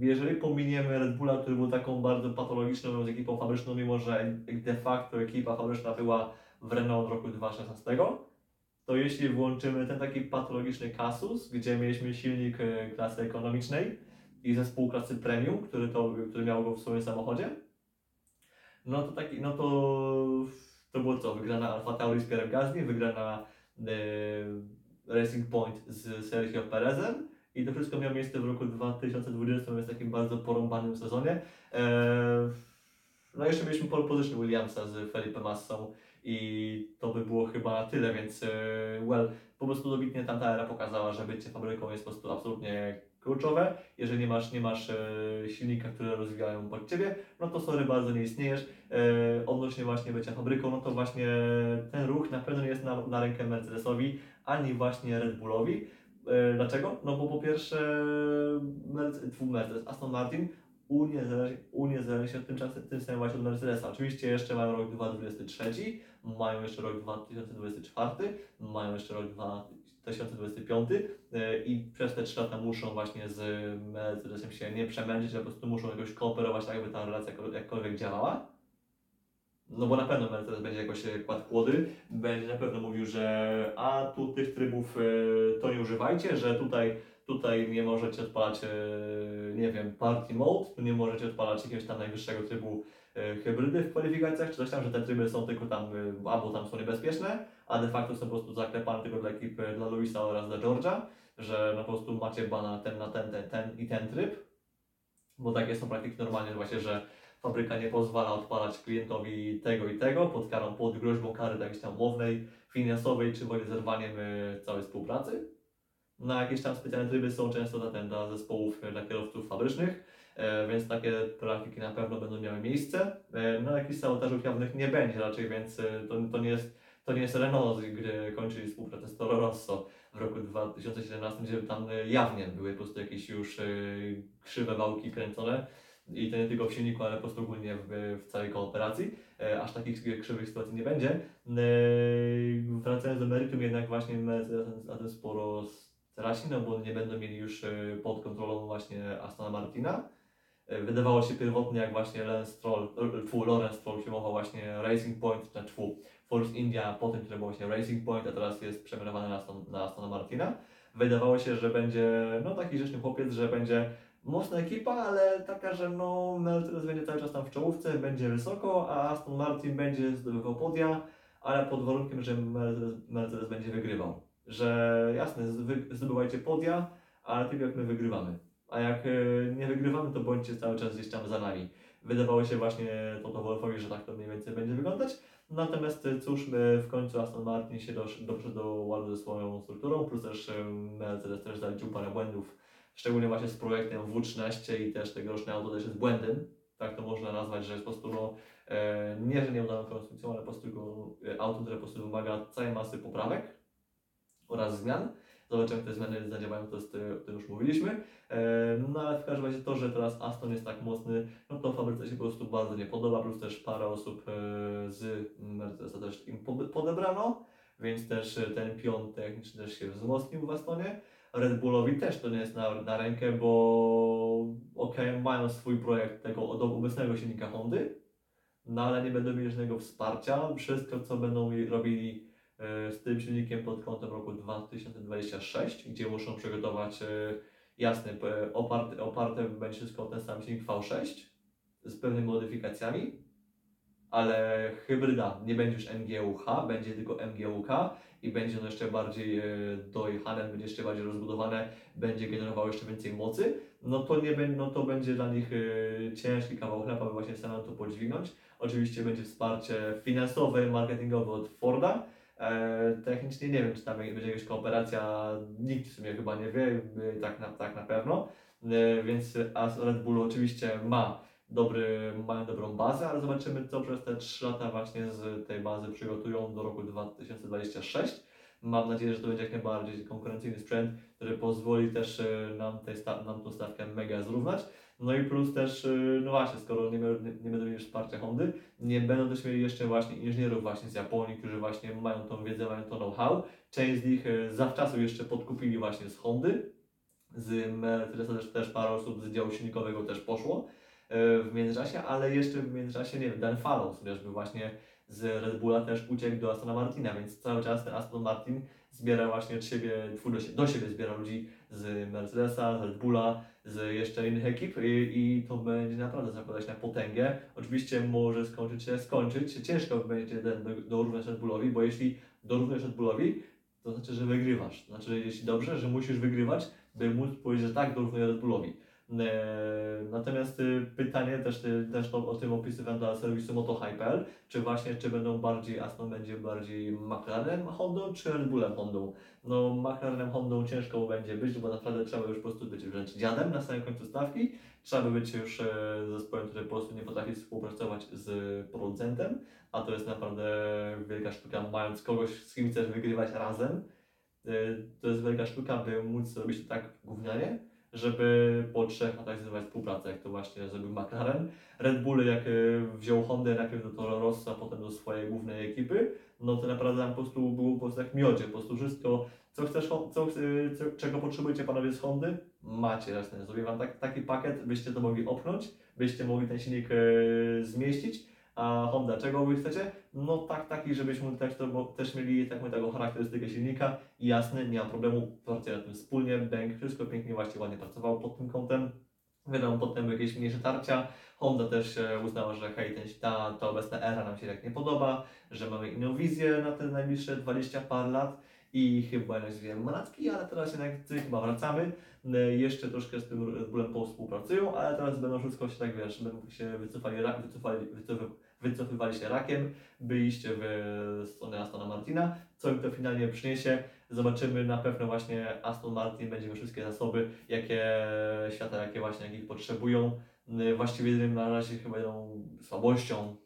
Jeżeli pominiemy Red Bulla, który był taką bardzo patologiczną z ekipą fabryczną, mimo że de facto ekipa fabryczna była w Renault od roku 2016, to jeśli włączymy ten taki patologiczny kasus, gdzie mieliśmy silnik e, klasy ekonomicznej i zespół klasy premium, który, to, który miał go w swoim samochodzie, no to taki, no to to było co? Wygrana Alfa Tauri z Pierrem Gasly, wygrana e, Racing Point z Sergio Perezem i to wszystko miało miejsce w roku 2020, więc takim bardzo porąbanym sezonie. E, no jeszcze mieliśmy pole position Williamsa z Felipe Massą i to by było chyba na tyle, więc e, well, po prostu dobitnie tamta era pokazała, że bycie fabryką jest po prostu absolutnie kluczowe. Jeżeli nie masz, nie masz e, silnika, które rozwijają pod Ciebie, no to sorry, bardzo nie istniejesz. E, odnośnie właśnie bycia fabryką, no to właśnie ten ruch na pewno nie jest na, na rękę Mercedesowi, ani właśnie Red Bullowi. Dlaczego? No bo po pierwsze Mercedes Aston Martin uniezależni się tym, czasem, tym samym właśnie od Mercedesa. Oczywiście jeszcze mają rok 2023, mają jeszcze rok 2024, mają jeszcze rok 2025 e, i przez te 3 lata muszą właśnie z Mercedesem się nie przemęczyć, a po prostu muszą jakoś kooperować, tak aby ta relacja jakkolwiek działała. No bo na pewno Mercedes będzie jakoś e, kładł kłody, będzie na pewno mówił, że a tu tych trybów e, to nie używajcie, że tutaj, tutaj nie możecie odpalać, e, nie wiem, party mode, nie możecie odpalać jakiegoś tam najwyższego trybu e, hybrydy w kwalifikacjach, czy coś tam, że te tryby są tylko tam, e, albo tam są niebezpieczne, a de facto są po prostu zaklepane tylko dla ekipy, dla Luisa oraz dla George'a, że no po prostu macie bana ten na ten, ten, ten i ten tryb, bo takie są praktyki normalnie, właśnie, że fabryka nie pozwala odpalać klientowi tego i tego pod karą, pod groźbą kary jakiejś tam umownej, finansowej, czy woli zerwaniem całej współpracy. Na jakieś tam specjalne tryby są często dla, ten, dla zespołów, dla kierowców fabrycznych, e, więc takie praktyki na pewno będą miały miejsce. E, no jakichś sabotażów jawnych nie będzie raczej, więc y, to, to nie jest to nie jest Renault, gdy kończyli współpracę z Toro Rosso w roku 2017, gdzie tam jawnie były po prostu jakieś już krzywe wałki kręcone i to nie tylko w silniku, ale po prostu ogólnie w, w całej kooperacji. E, Aż takich krzywych sytuacji nie będzie. E, Wracając do meritum, jednak właśnie na tym sporo straci, no bo nie będą mieli już e, pod kontrolą właśnie Astona Martina. E, Wydawało się pierwotnie, jak właśnie Lance Stroll, tfu, Lawrence filmował właśnie Racing Point, znaczy tfu, Force India, potem które było właśnie Racing Point, a teraz jest przemianowany na, Aston, na Martina. Wydawało się, że będzie no taki grzeczny chłopiec, że będzie mocna ekipa, ale taka, że no Mercedes będzie cały czas tam w czołówce, będzie wysoko, a Aston Martin będzie zdobywał podia, ale pod warunkiem, że Mercedes będzie wygrywał. Że jasne, zdobywajcie podia, ale tylko jak my wygrywamy. A jak e, nie wygrywamy, to bądźcie cały czas gdzieś tam za nami. Wydawało się właśnie Toto Wolfowi, że tak to mniej więcej będzie wyglądać. Natomiast e, cóż, e, w końcu Aston Martin się dosz, doszedł do ładu ze swoją strukturą, plus też Mercedes też zaliczył parę błędów, szczególnie właśnie z projektem W13 i też tegoroczne auto też jest błędem, tak to można nazwać, że jest po prostu no, nie, że nieudaną konstrukcją, ale po prostu auto, które po prostu wymaga całej masy poprawek oraz zmian. Zobaczymy, jak te zmiany zadziałają, to, jest, o tym już mówiliśmy. E, No ale w każdym razie to, że teraz Aston jest tak mocny, no to fabryce się po prostu bardzo nie podoba, plus też parę osób e, z Mercedesa też im pod- podebrano, więc też e, ten techniczny też się wzmocnił w Astonie. Red Bullowi też to nie jest na, na rękę, bo okej, mają swój projekt tego od obecnego silnika Hondy, no ale nie będą mieli żadnego wsparcia. Wszystko, co będą robili z tym silnikiem pod kątem roku 2026, gdzie muszą przygotować e, jasne, p- oparte, oparte będzie wszystko ten sam silnik V6 z pewnymi modyfikacjami, ale hybryda nie będzie już MGU-H, będzie tylko MGU-K i będzie ono jeszcze bardziej e, dojechane, będzie jeszcze bardziej rozbudowane, będzie generowało jeszcze więcej mocy, no to, nie, no to będzie dla nich e, ciężki kawał chleba, aby właśnie samemu to podźwignąć. Oczywiście będzie wsparcie finansowe, marketingowe od Forda, E, technicznie nie wiem, czy tam będzie jakaś kooperacja, nikt w sumie chyba nie wie, e, tak na, tak na pewno. E, więc a Red Bull oczywiście ma dobry, mają dobrą bazę, ale zobaczymy, co przez te 3 lata właśnie z tej bazy przygotują do roku 2026. Mam nadzieję, że to będzie jak najbardziej konkurencyjny sprzęt, który pozwoli też e, nam, tej nam tą stawkę mega zrównać. No i plus też, e, no właśnie, skoro nie, nie, będą mieli wsparcia Hondy, nie będą też mieli jeszcze właśnie inżynierów właśnie z Japonii, którzy właśnie mają tą wiedzę, mają to know-how. Część z nich e, zawczasu jeszcze podkupili właśnie z Hondy, z Mercedesa też, też parę osób z działu silnikowego też poszło e, w międzyczasie, ale jeszcze w międzyczasie, nie wiem, Dan Fallows chociażby właśnie z Red Bulla też uciekł do Astona Martina, więc cały czas ten Aston Martin zbiera właśnie od siebie, do, sie- do siebie zbiera ludzi z Mercedesa, z Red Bulla, z jeszcze innych ekip i, i to będzie naprawdę zakładać na potęgę. Oczywiście może skończyć się, skończyć. Ciężko będzie do- dorównać Red Bullowi, bo jeśli dorównać Red Bullowi, to znaczy, że wygrywasz. Znaczy, jeśli dobrze, że musisz wygrywać, by móc powiedzieć, że tak, dorównuję Red Bullowi. E, Natomiast y, pytanie też, y, też o, tym opisywałem dla serwisu MotoHype.pl, czy właśnie, czy będą bardziej, Aston będzie bardziej McLarenem Hondą, czy Red Bullem Hondą? No McLarenem Hondą ciężko będzie być, bo naprawdę trzeba już po prostu być wręcz dziadem na samym końcu stawki, trzeba by być już e, zespołem, który po prostu nie potrafi współpracować z producentem, a to jest naprawdę wielka sztuka, mając kogoś, z kim chcesz wygrywać razem, e, to jest wielka sztuka, by móc zrobić to tak gównianie, żeby po trzech latach zrywać współpracę, jak to właśnie zrobił McLaren. Red Bull jak e, wziął Hondę najpierw do Toro Rosso, a potem do swojej głównej ekipy, no to naprawdę tam po prostu było po prostu jak miodzie, po prostu wszystko, co chcesz, co, e, co, czego potrzebujecie panowie z Hondy, macie, jasne, zrobię wam tak, taki pakiet, byście to mogli opchnąć, byście mogli ten silnik e, zmieścić, A Honda, czego wy chcecie? No tak, taki, żebyśmy też, to, też mieli taką, taką charakterystykę silnika jasny, nie ma problemu, pracuje na tym wspólnie, Bank, wszystko pięknie, właśnie ładnie pracowało pod tym kątem. Wiadomo, potem jakieś mniejsze tarcia. Honda też e, uznała, że hej, ten, ta, ta obecna era nam się tak nie podoba, że mamy inną wizję na te najbliższe 20 par lat i chyba nie zwijamy manatki, ale teraz jednak chyba wracamy. E, Jeszcze troszkę z tym Bullem współpracują, ale teraz będą wszystko się tak wiesz, będą się wycofali, wycofali, wycofy, wycofywali się rakiem, byliście w stronę Astona Martina, co im to finalnie przyniesie. Zobaczymy na pewno właśnie Aston Martin będzie miał wszystkie zasoby, jakie świata, jakie właśnie jakich potrzebują. Właściwie jedynym na razie chyba jedną słabością,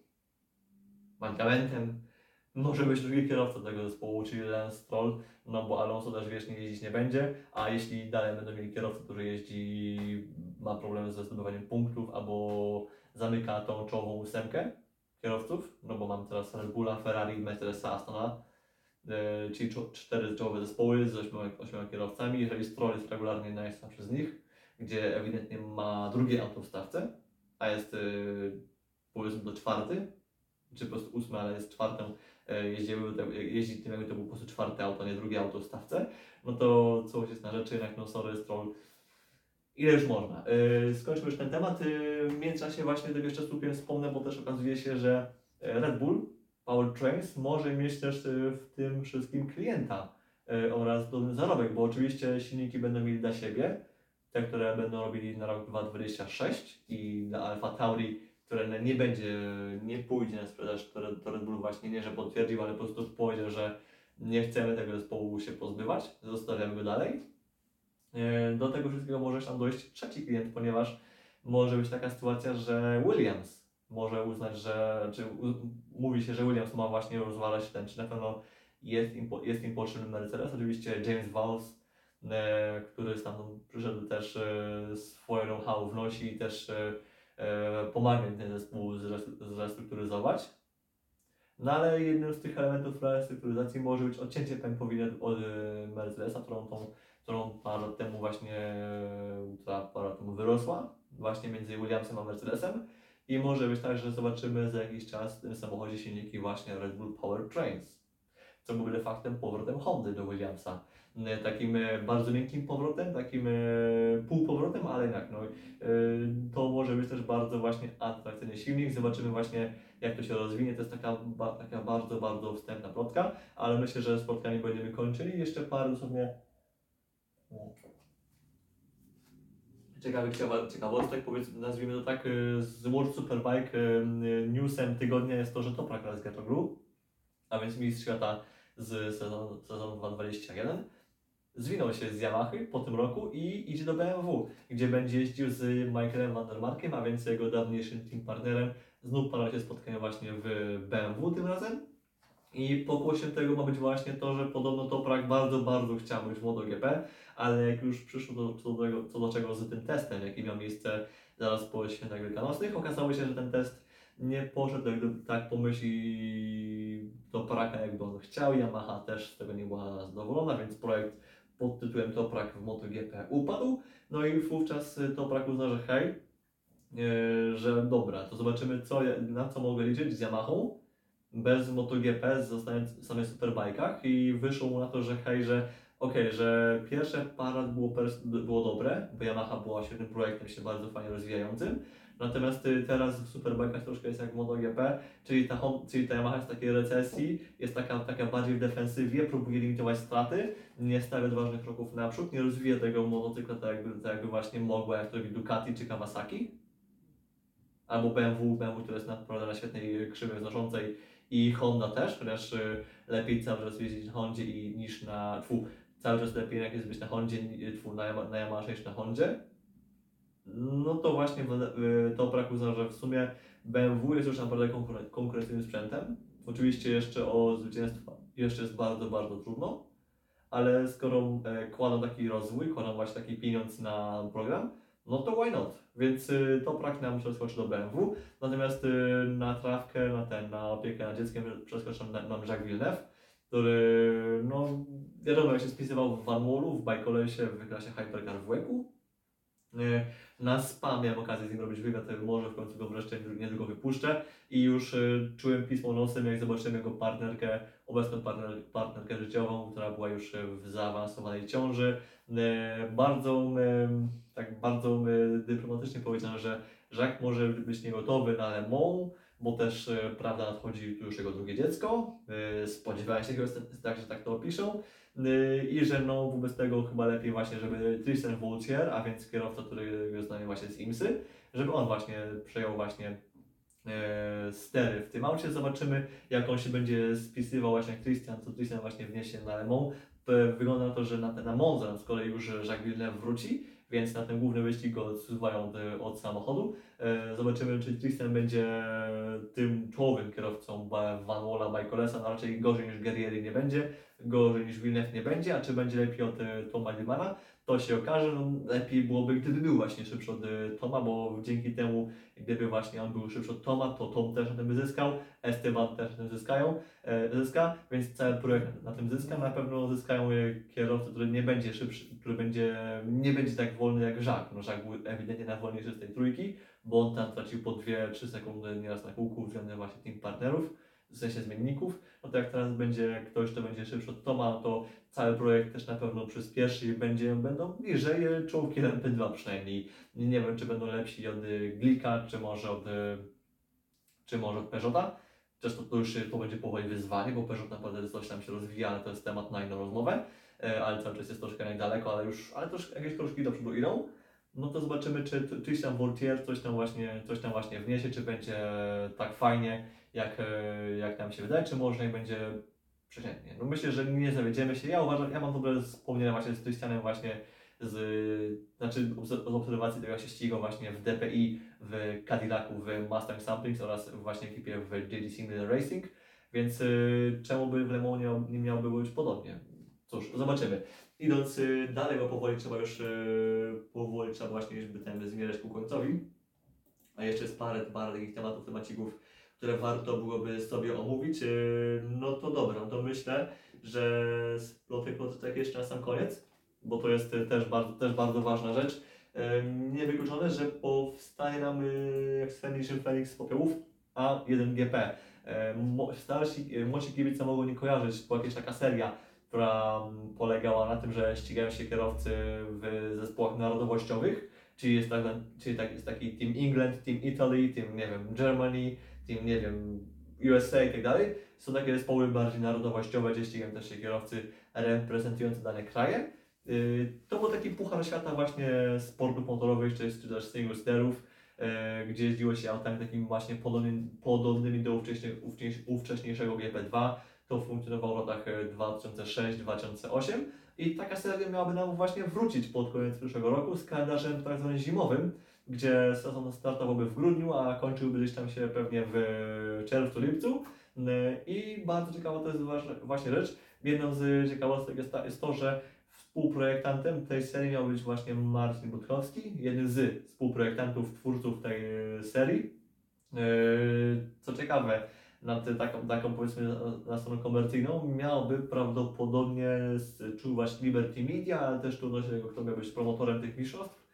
mankamentem może być drugi kierowca tego zespołu, czyli Lance Stroll, no bo Alonso też wiesz, nie jeździć nie będzie, a jeśli dalej będą mieli kierowcę, który jeździ, ma problemy ze zdobywaniem punktów albo zamyka tą czołową ósemkę kierowców, no bo mam teraz Red Bulla, Ferrari, Mercedesa, Astona, e, czyli cztery czołowe zespoły z ośmioma, kierowcami. Jeżeli Stroll jest regularnie najsłabszy z nich, gdzie ewidentnie ma drugie auto w stawce, a jest e, powiedzmy to czwarty, czy po prostu ósmy, ale jest czwartą, e, jeździły, jeździ tym jakby to po prostu czwarte auto, nie drugie auto w stawce, no to coś jest na rzeczy, jednak no sorry Stroll, ile już można. Yy, skończmy już ten temat. Yy, w międzyczasie właśnie tego jeszcze słupiem wspomnę, bo też okazuje się, że e, Red Bull Powertrains może mieć też yy, w tym wszystkim klienta oraz dobry zarobek, bo oczywiście silniki będą mieli dla siebie, te, które będą robili na rok 2026 i dla Alfa Tauri, które nie będzie, nie pójdzie na sprzedaż, to to Red Bull właśnie nie, że potwierdził, ale po prostu powiedział, że nie chcemy tego zespołu się pozbywać, zostawiamy go dalej. E, Do tego wszystkiego może tam dojść trzeci klient, ponieważ może być taka sytuacja, że Williams może uznać, że, czy u, mówi się, że Williams ma właśnie rozwalać ten, czy na pewno jest im, jest im potrzebny Mercedes. Oczywiście James Vowles, e, który stamtąd przyszedł też e, swoje know-how wnosi i też e, e, pomaga ten zespół zres- zrestrukturyzować. No ale jednym z tych elementów restrukturyzacji może być odcięcie pępowiny od e, Mercedesa, którą tą którą parę lat temu właśnie, która parę lat temu wyrosła, właśnie między Williamsem a Mercedesem. I może być tak, że zobaczymy za jakiś czas w tym samochodzie silniki właśnie Red Bull Powertrains, co byłby faktem powrotem Hondy do Williamsa. E, Takim e, bardzo miękkim powrotem, takim e, półpowrotem, ale jednak no, to może być też bardzo właśnie atrakcyjny silnik. Zobaczymy właśnie jak to się rozwinie. To jest taka, taka bardzo, bardzo wstępna plotka, ale myślę, że spotkanie będziemy kończyli. Jeszcze parę dosłownie Ciekawych ciekawostek, powiedzmy, nazwijmy to tak, y, z World Superbike y, newsem tygodnia jest to, że Toprak raz Gru, a więc mistrz świata z sezonu, sezonu 2021, zwinął się z Yamahy po tym roku i idzie do BMW, gdzie będzie jeździł z Michaelem van der Markiem, a więc jego dawniejszym team partnerem. Znów para się spotkają właśnie w BMW tym razem. I pokłosiem tego ma być właśnie to, że podobno Toprak bardzo, bardzo chciał być w MotoGP, ale jak już przyszło do, co, do co do czego z tym testem, jaki miał miejsce zaraz po świętach wielkanocnych, okazało się, że ten test nie poszedł tak po myśli Topraka, jakby on chciał. Yamaha też z tego nie była zadowolona, więc projekt pod tytułem Toprak w MotoGP upadł. No i wówczas Toprak uznał, że hej, yy, że dobra, to zobaczymy co, na co mogę liczyć z Yamahą bez MotoGP, zostając w samych superbajkach i wyszło mu na to, że hej, że okej, że pierwsze parę było, było dobre, bo Yamaha była świetnym projektem, się bardzo fajnie rozwijającym, natomiast y, teraz w superbajkach troszkę jest jak MotoGP, czyli ta, czyli ta Yamaha jest w takiej recesji, jest taka, taka bardziej w defensywie, próbuje limitować straty, nie stawia odważnych kroków naprzód, nie rozwija tego motocykla tak jakby, tak jakby właśnie mogła, jak to robi Ducati czy Kawasaki, albo BMW, BMW, które jest naprawdę na świetnej krzywej wznoszącej i Honda też, chociaż y, lepiej cały czas jeździć na Hondzie i, niż na, tfu, cały czas lepiej jak jest być na Hondzie, ni- tfu, na, na Yamaha niż na Hondzie. No to właśnie y, Toprak uznał, że w sumie BMW jest już naprawdę konkuren- konkurencyjnym sprzętem. Oczywiście jeszcze o zwycięstwa jeszcze jest bardzo, bardzo trudno, ale skoro e, kładą taki rozwój, kładą właśnie taki pieniądz na program, no to why not? Więc y, Toprak nam przeskoczy do BMW, natomiast y, na trawkę, na ten, na opiekę nad dzieckiem przeskoczył nam Jacques Villeneuve, który, no wiadomo, jak się spisywał w Van Wallu, w Bajkolesie, w klasie Hypercar w Łeku, E, Na spam miałem okazję z nim robić wywiad, e, może w końcu go wreszcie niedługo wypuszczę. I już czułem pismo nosem, jak zobaczyłem jego partnerkę, obecną partner, partnerkę życiową, która była już e, w zaawansowanej ciąży. E, Bardzo, e, tak bardzo dyplomatycznie powiedziano, że Jacques może być niegotowy na Le bo też, prawda, nadchodzi tu już jego drugie dziecko. Spodziewałem się tak, że tak to opiszą. I że no wobec tego chyba lepiej właśnie, żeby Tristan Vautier, a więc kierowca, który znany właśnie z IMSY, żeby on właśnie przejął właśnie stery w tym aucie. Zobaczymy, jak on się będzie spisywał właśnie Christian, co Christian właśnie wniesie na Le Mans. Wygląda na to, że na, na Monza z kolei już Jacques Villeneuve wróci, więc na ten główny wyścig go odsuwają od, od samochodu. E, Zobaczymy, czy Tristan będzie tym czołowym kierowcą Van Walla Bajkolesa, no raczej gorzej niż Guerrieri nie będzie, gorzej niż Villeneuve nie będzie, a czy będzie lepiej od e, Toma Limana, to się okaże. No, lepiej byłoby, gdyby był właśnie szybszy od e, Toma, bo dzięki temu, gdyby właśnie on był szybszy od Toma, to Tom też na tym zyskał, Esteban też na tym zyskają, e, zyska, więc cały projekt na tym zyska. Na pewno zyskają kierowcy, który nie będzie szybszy, który będzie, nie będzie tak wolny jak Jacques. No Jacques był ewidentnie najwolniejszy z tej trójki, bo on tam tracił po 2-3 sekundy nieraz na kółku względem właśnie team partnerów, w sensie zmienników. No to jak teraz będzie ktoś, kto będzie szybszy od Toma, to cały projekt też na pewno przyspieszy i będzie, będą bliżej czołówki LMP2 przynajmniej. Nie, wiem, czy będą lepsi od e, Glika, czy może od, e, czy może od Peugeota. Też to, już się- to będzie powoli wyzwanie, bo Peugeot naprawdę coś tam się rozwija, ale to jest temat na inną rozmowę. E, Ale cały czas jest troszkę niedaleko, ale już, ale też jakieś kroczki do przodu idą. No to zobaczymy, czy czy- czyś tam Voltier coś tam właśnie, coś tam właśnie wniesie, czy będzie tak fajnie, jak, e, jak nam się wydaje, czy może będzie przeciętnie. No myślę, że nie zawiedziemy się. Ja uważam, ja mam dobre wspomnienia właśnie z Christianem właśnie z, znaczy z obserwacji tego, jak się ścigał właśnie w DPI, w Cadillacu, w Mustang Samplings oraz właśnie ekipie w JD Single Racing, więc y, czemu by w Le Mans nie, miałoby być podobnie? Cóż, zobaczymy. Idąc y, dalej, bo powoli trzeba już, y, powoli trzeba właśnie już by ten zmierzać ku końcowi, a jeszcze jest parę, parę takich tematów, temacików, które warto byłoby sobie omówić, y, no to dobra, to myślę, że z plotek plotek jeszcze na sam koniec, bo to jest y, też bardzo, też bardzo ważna rzecz. Ym, Niewykluczone, że powstanie nam y, Fenixem Felix z popiołów A1GP. Ym, mo- Starsi, y, młodsi kibice mogą nie kojarzyć, była jakaś taka seria, która mm, polegała na tym, że ścigają się kierowcy w zespołach narodowościowych, czyli jest, tak, czyli tak, jest taki Team England, Team Italy, Team, nie wiem, Germany, Team, nie wiem, USA i tak dalej. Są takie zespoły bardziej narodowościowe, gdzie ścigają też się kierowcy reprezentujący dane kraje. Yy, To był taki puchar świata właśnie sportów motorowych, czy, czy też single sterów, yy, gdzie jeździło się autami takimi właśnie podobnymi, podobnymi do ówcześnie, ówcześnie, ówcześniejszego GP2. To funkcjonowało w latach e, 2006-2008 i taka seria miałaby nam właśnie wrócić pod koniec przyszłego roku z kalendarzem tak zwanym zimowym, gdzie sezon startowałby w grudniu, a kończyłby gdzieś tam się pewnie w czerwcu, lipcu. I bardzo ciekawa to jest właśnie rzecz. Jedną z ciekawostek jest, to, że współprojektantem tej serii miał być właśnie Marcin Budkowski, jeden z współprojektantów, twórców tej e, serii. Yy, Co ciekawe, nad taką, taką powiedzmy na- stronę komercyjną miałby prawdopodobnie czuwać Liberty Media, ale też trudno się kto miał być promotorem tych mistrzostw,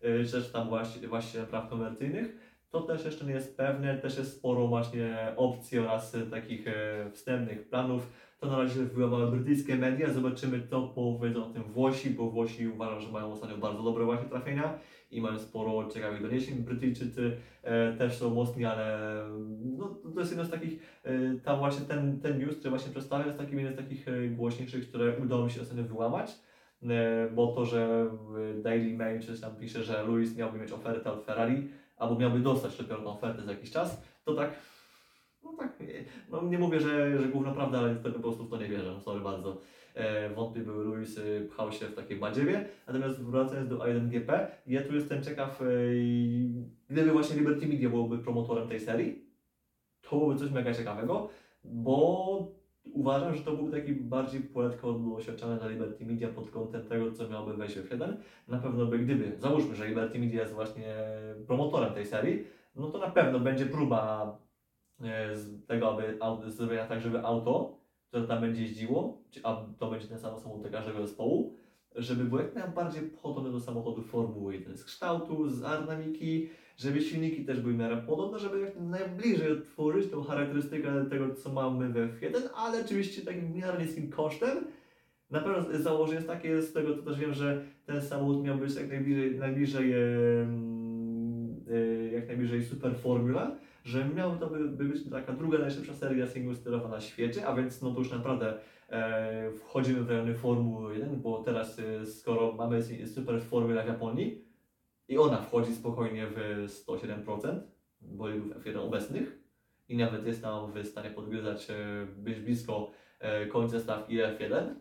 czy też tam właśnie, właśnie praw komercyjnych. To też jeszcze nie jest pewne, też jest sporo właśnie opcji oraz e, takich e, wstępnych planów. To na razie wyłapały brytyjskie media, zobaczymy co powiedzą o tym Włosi, bo Włosi uważam, że mają ostatnio bardzo dobre właśnie trafienia i mają sporo ciekawych doniesień. Brytyjczycy e, też są mocni, ale no, to jest jeden z takich, e, tam właśnie ten, ten news, który właśnie przedstawiam, jest takim jeden z takich e, głośniejszych, które udało mi się ostatnio wyłamać. E, bo to, że Daily Mail czy tam pisze, że Lewis miałby mieć ofertę od Ferrari, albo miałby dostać dopiero tę ofertę za jakiś czas, to tak, no tak, no nie mówię, że, że główna prawda, ale wtedy po prostu w to nie wierzę, sorry bardzo. E, wątpię, by Lewis e, pchał się w takiej badziewie. Natomiast wracając do A1GP, ja tu jestem ciekaw, gdyby właśnie Liberty Media byłoby promotorem tej serii, to byłoby coś mega ciekawego, bo uważam, że to byłby taki bardziej poletko doświadczony na Liberty Media pod kątem tego, co miałoby wejść w F1. Na pewno by, gdyby, załóżmy, że Liberty Media jest właśnie promotorem tej serii, no to na pewno będzie próba e, z tego, aby zrobienia tak, żeby auto, które tam będzie jeździło, a to będzie ten sam samochód dla każdego zespołu, żeby był jak najbardziej podobny do samochodu Formuły 1 z kształtu, z aerodynamiki, żeby silniki też były w miarę podobne, żeby jak najbliżej odtworzyć tą charakterystykę tego, co mamy we F1, ale oczywiście takim w miarę niskim kosztem. Na pewno założenie jest takie, z tego to też wiem, że ten samochód miał być jak najbliżej, najbliżej em, e, jak najbliżej Super Formula, że miał to by, by być taka druga najszybsza seria single sterowa na świecie, a więc no to już naprawdę e, wchodzimy w rejony Formuły 1, bo teraz e, skoro mamy Super Formula w Japonii i ona wchodzi spokojnie w 107% bolidów F1 obecnych. I nawet jest tam w stanie podgryzać, e, być blisko e, końca stawki F1,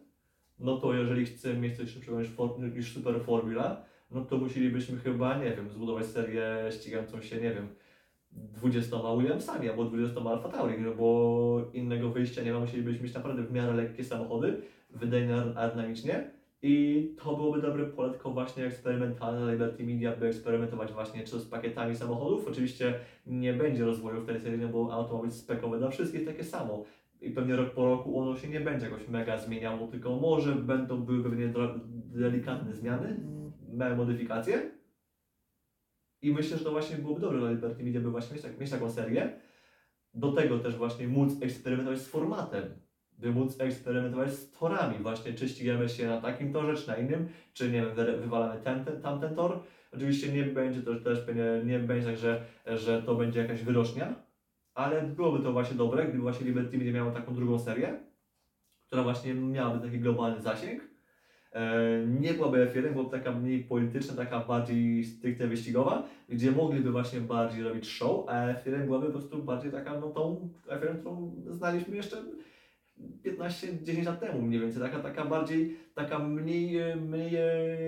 no to jeżeli chcemy mieć coś szybszego niż, for, niż Super Formula, no to musielibyśmy chyba, nie wiem, zbudować serię ścigającą się, nie wiem, 20 Williamsami albo 20 Alfa Tauri, no bo innego wyjścia nie ma, musielibyśmy mieć naprawdę w miarę lekkie samochody, wydajne aerodynamicznie i to byłoby dobre poletko właśnie eksperymentalne Liberty Media, by eksperymentować właśnie czy z pakietami samochodów. Oczywiście nie będzie rozwoju w tej serii, no bo auto ma być dla wszystkich takie samo. I pewnie rok po roku ono się nie będzie jakoś mega zmieniało, tylko może będą były pewnie delikatne zmiany, małe modyfikacje. I myślę, że to właśnie byłoby dobre dla Liberty Media, by właśnie mieć, tak, mieć taką serię. Do tego też właśnie móc eksperymentować z formatem, by móc eksperymentować z torami, właśnie czy ścigamy się na takim torze, czy na innym, czy nie wiem, wy- wywalamy ten, ten, tamten tor. Oczywiście nie będzie to też pewnie, nie będzie tak, że, że to będzie jakaś wyrocznia, ale byłoby to właśnie dobre, gdyby właśnie Liberty Media miało taką drugą serię, która właśnie miałaby taki globalny zasięg. E, Nie byłaby F1, byłaby taka mniej polityczna, taka bardziej stricte wyścigowa, gdzie mogliby właśnie bardziej robić show, a F1 byłaby po prostu bardziej taka, no tą F1, którą znaliśmy jeszcze 15-10 lat temu mniej więcej, taka, taka bardziej, taka mniej, mniej,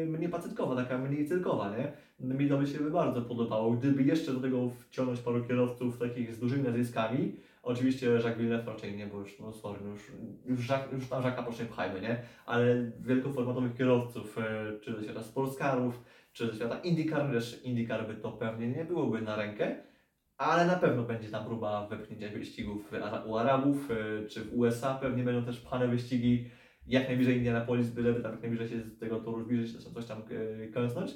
mniej pacytkowa, taka mniej cyrkowa, nie? Mi to by się bardzo podobało, gdyby jeszcze do tego wciągnąć paru kierowców takich z dużymi nazwiskami, Oczywiście Jacques Villeneuve raczej nie, bo już, no sorry, no już, już, już tam Jacques'a proszę pchajmy, nie? Ale wielkoformatowych kierowców, e, czy ze świata sportscarów, czy ze świata IndyCar, też IndyCar by to pewnie nie byłoby na rękę, ale na pewno będzie tam próba wepchnięcia wyścigów Ara- u Arabów, e, czy w USA pewnie będą też pchane wyścigi jak najbliżej Indianapolis, byleby tam jak najbliżej się z tego toru zbliżyć, coś- tam e, kęsnąć.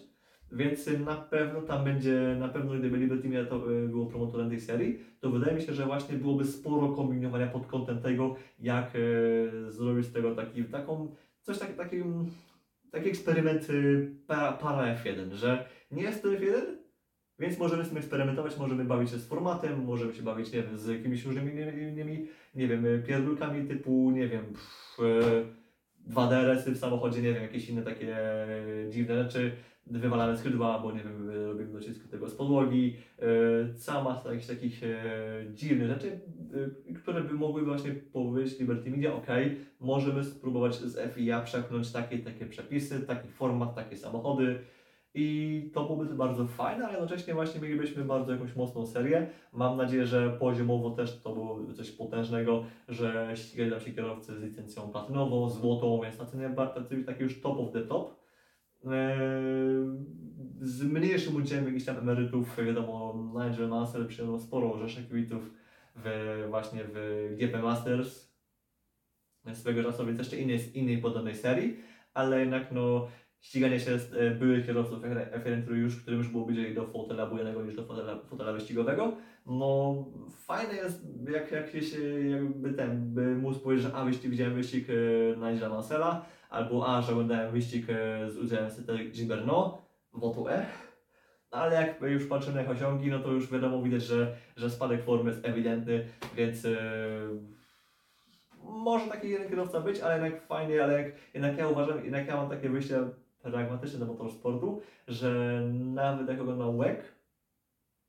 Więc e, na pewno tam będzie, na pewno gdyby Liberty to e, było promotorem tej serii, to wydaje mi się, że właśnie byłoby sporo kombinowania pod kątem tego, jak e, zrobić z tego taki, taką, coś tak, taki, taki eksperyment e, para, para F1, że nie jest to F1, więc możemy z tym eksperymentować, możemy bawić się z formatem, możemy się bawić, nie wiem, z jakimiś różnymi innymi, nie wiem, e, pierdolkami typu, nie wiem, pff, e, 2DRS-y w samochodzie, nie wiem, jakieś inne takie e, dziwne rzeczy, wywalane skrzydła, bo nie wiem, e, robimy docisk tego z podłogi, e, cała masa jakichś takich e, dziwnych rzeczy, e, które by mogły właśnie powiedzieć Liberty Media, ok, możemy spróbować z FIA przepchnąć takie, takie przepisy, taki format, takie samochody i to byłoby bardzo fajne, a jednocześnie właśnie mielibyśmy bardzo jakąś mocną serię. Mam nadzieję, że poziomowo też to byłoby coś potężnego, że ścigali nam się kierowcy z licencją platynową, złotą, więc najbar- tacy taki już top of the top. Eee, z mniejszym udziałem jakichś tam emerytów, wiadomo, Nigel Mansell przyjął sporo rzeszę kibiców w, właśnie w GP Masters swego czasu, więc jeszcze innej, innej podobnej serii, ale jednak no ściganie się z e, byłych kierowców F1, który już, którym już było bliżej do fotela bujnego niż do fotela, fotela wyścigowego, no fajne jest, jak, jak się jakby ten, by móc powiedzieć, że a wyścig, widziałem wyścig e, Nigela Mansella, albo a, że oglądałem wyścig e, z udziałem Cedric Gilberno, wotu E, ale jak już patrzymy na ich osiągi, no to już wiadomo, widać, że, że spadek formy jest ewidentny, więc e, może taki jeden kierowca być, ale jednak fajnie, ale jak, jednak ja uważam, jednak ja mam takie wyjście pragmatyczne do motorsportu, że nawet jak oglądam WEC,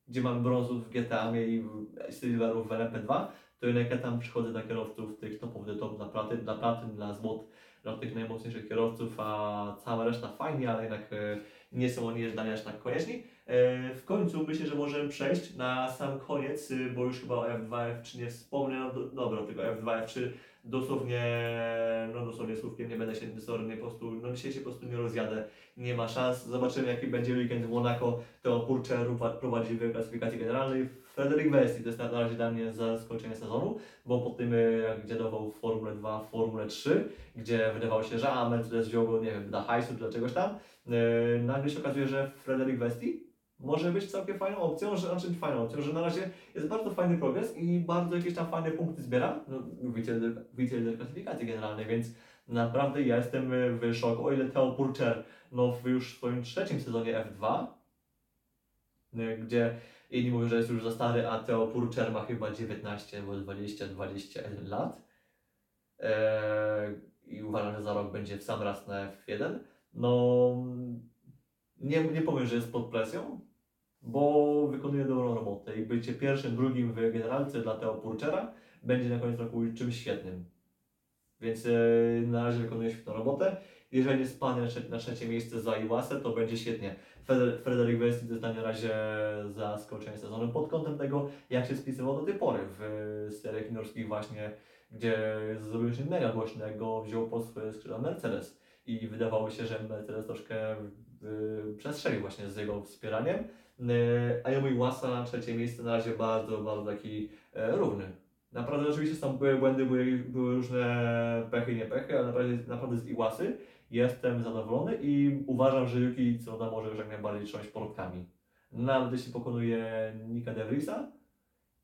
gdzie mam brązów w GTA i silverów w LMP2, to jednak ja tam przychodzę dla kierowców tych topów do top, dla platyn, dla dla złot, dla tych najmocniejszych kierowców, a cała reszta fajnie, ale jednak e, nie są oni dla aż tak konieczni. E, w końcu myślę, że możemy przejść na sam koniec, y, bo już chyba o F2, F3 nie wspomnę, no do, dobra, tylko F2, F3 dosłownie, no dosłownie słówkiem nie będę się dosłownie po prostu, no dzisiaj się po prostu nie rozjadę, nie ma szans, zobaczymy jaki będzie weekend w Monaco, to Purcher prowadzi w klasyfikacji generalnej, Frederick Westi. To jest na razie dla mnie zaskoczenie sezonu, bo po tym jak dziadował w Formule 2, w Formule 3, gdzie wydawało się, że a Mercedes wziął go, nie wiem, dla hajsu, dla czegoś tam, yy, nagle się okazuje, że Frederick Westi może być całkiem fajną opcją, że, znaczy fajną opcją, że na razie jest bardzo fajny progres i bardzo jakieś tam fajne punkty zbiera, no, widzicie klasyfikacji generalnej, więc naprawdę ja jestem w szoku, o ile Theo Purcher no, w już swoim trzecim sezonie F2, y, gdzie inni mówią, że jest już za stary, a Theo Purcher ma chyba 19 albo 20, 21 lat eee, i uważam, że za rok będzie w sam raz na F1, no nie, nie powiem, że jest pod presją, bo wykonuje dobrą robotę i bycie pierwszym, drugim w generalce dla Theo Purchera będzie na koniec roku czymś świetnym. Więc yy, na razie wykonuje świetną robotę. Jeżeli spadnie na, trzecie, na trzecie miejsce za Iwasę, to będzie świetnie. Frederick Westi to jest na razie zaskoczenie sezonu pod kątem tego, jak się spisywał do tej pory w seriach norskich właśnie, gdzie zrobił się mega głośno, jak go wziął pod swoje skrzydła Mercedes. I wydawało się, że Mercedes troszkę Y, przestrzeli właśnie z jego wspieraniem. Y, a Yomi Łasa na trzecie miejsce na razie bardzo, bardzo taki e, równy. Naprawdę oczywiście tam były błędy, były, były różne pechy i niepechy, ale naprawdę, naprawdę z Iwasy jestem zadowolony i uważam, że Yuki Tsunoda może już jak najbardziej trząść portkami. Nawet jeśli pokonuje Nika De Vriesa,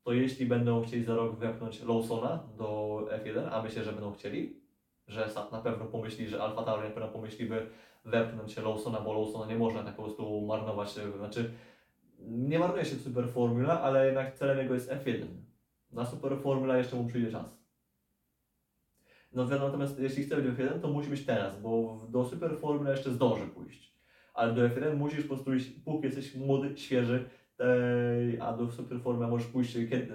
to jeśli będą chcieli za rok wepchnąć Lawsona do F1, a myślę, że będą chcieli, że Sat na pewno pomyśli, że Alfa Tauri na pewno pomyśliby, wepchnąć się Lawsona, bo Lawsona nie można tak po prostu marnować, znaczy nie marnuje się Super Formula, ale jednak celem jego jest F1. Na Super Formula jeszcze mu przyjdzie czas. No natomiast jeśli chce być F1, to musi być teraz, bo do Super Formula jeszcze zdąży pójść. Ale do F1 musisz po prostu iść, póki jesteś młody, świeży, a do Super Formula możesz pójść kiedy,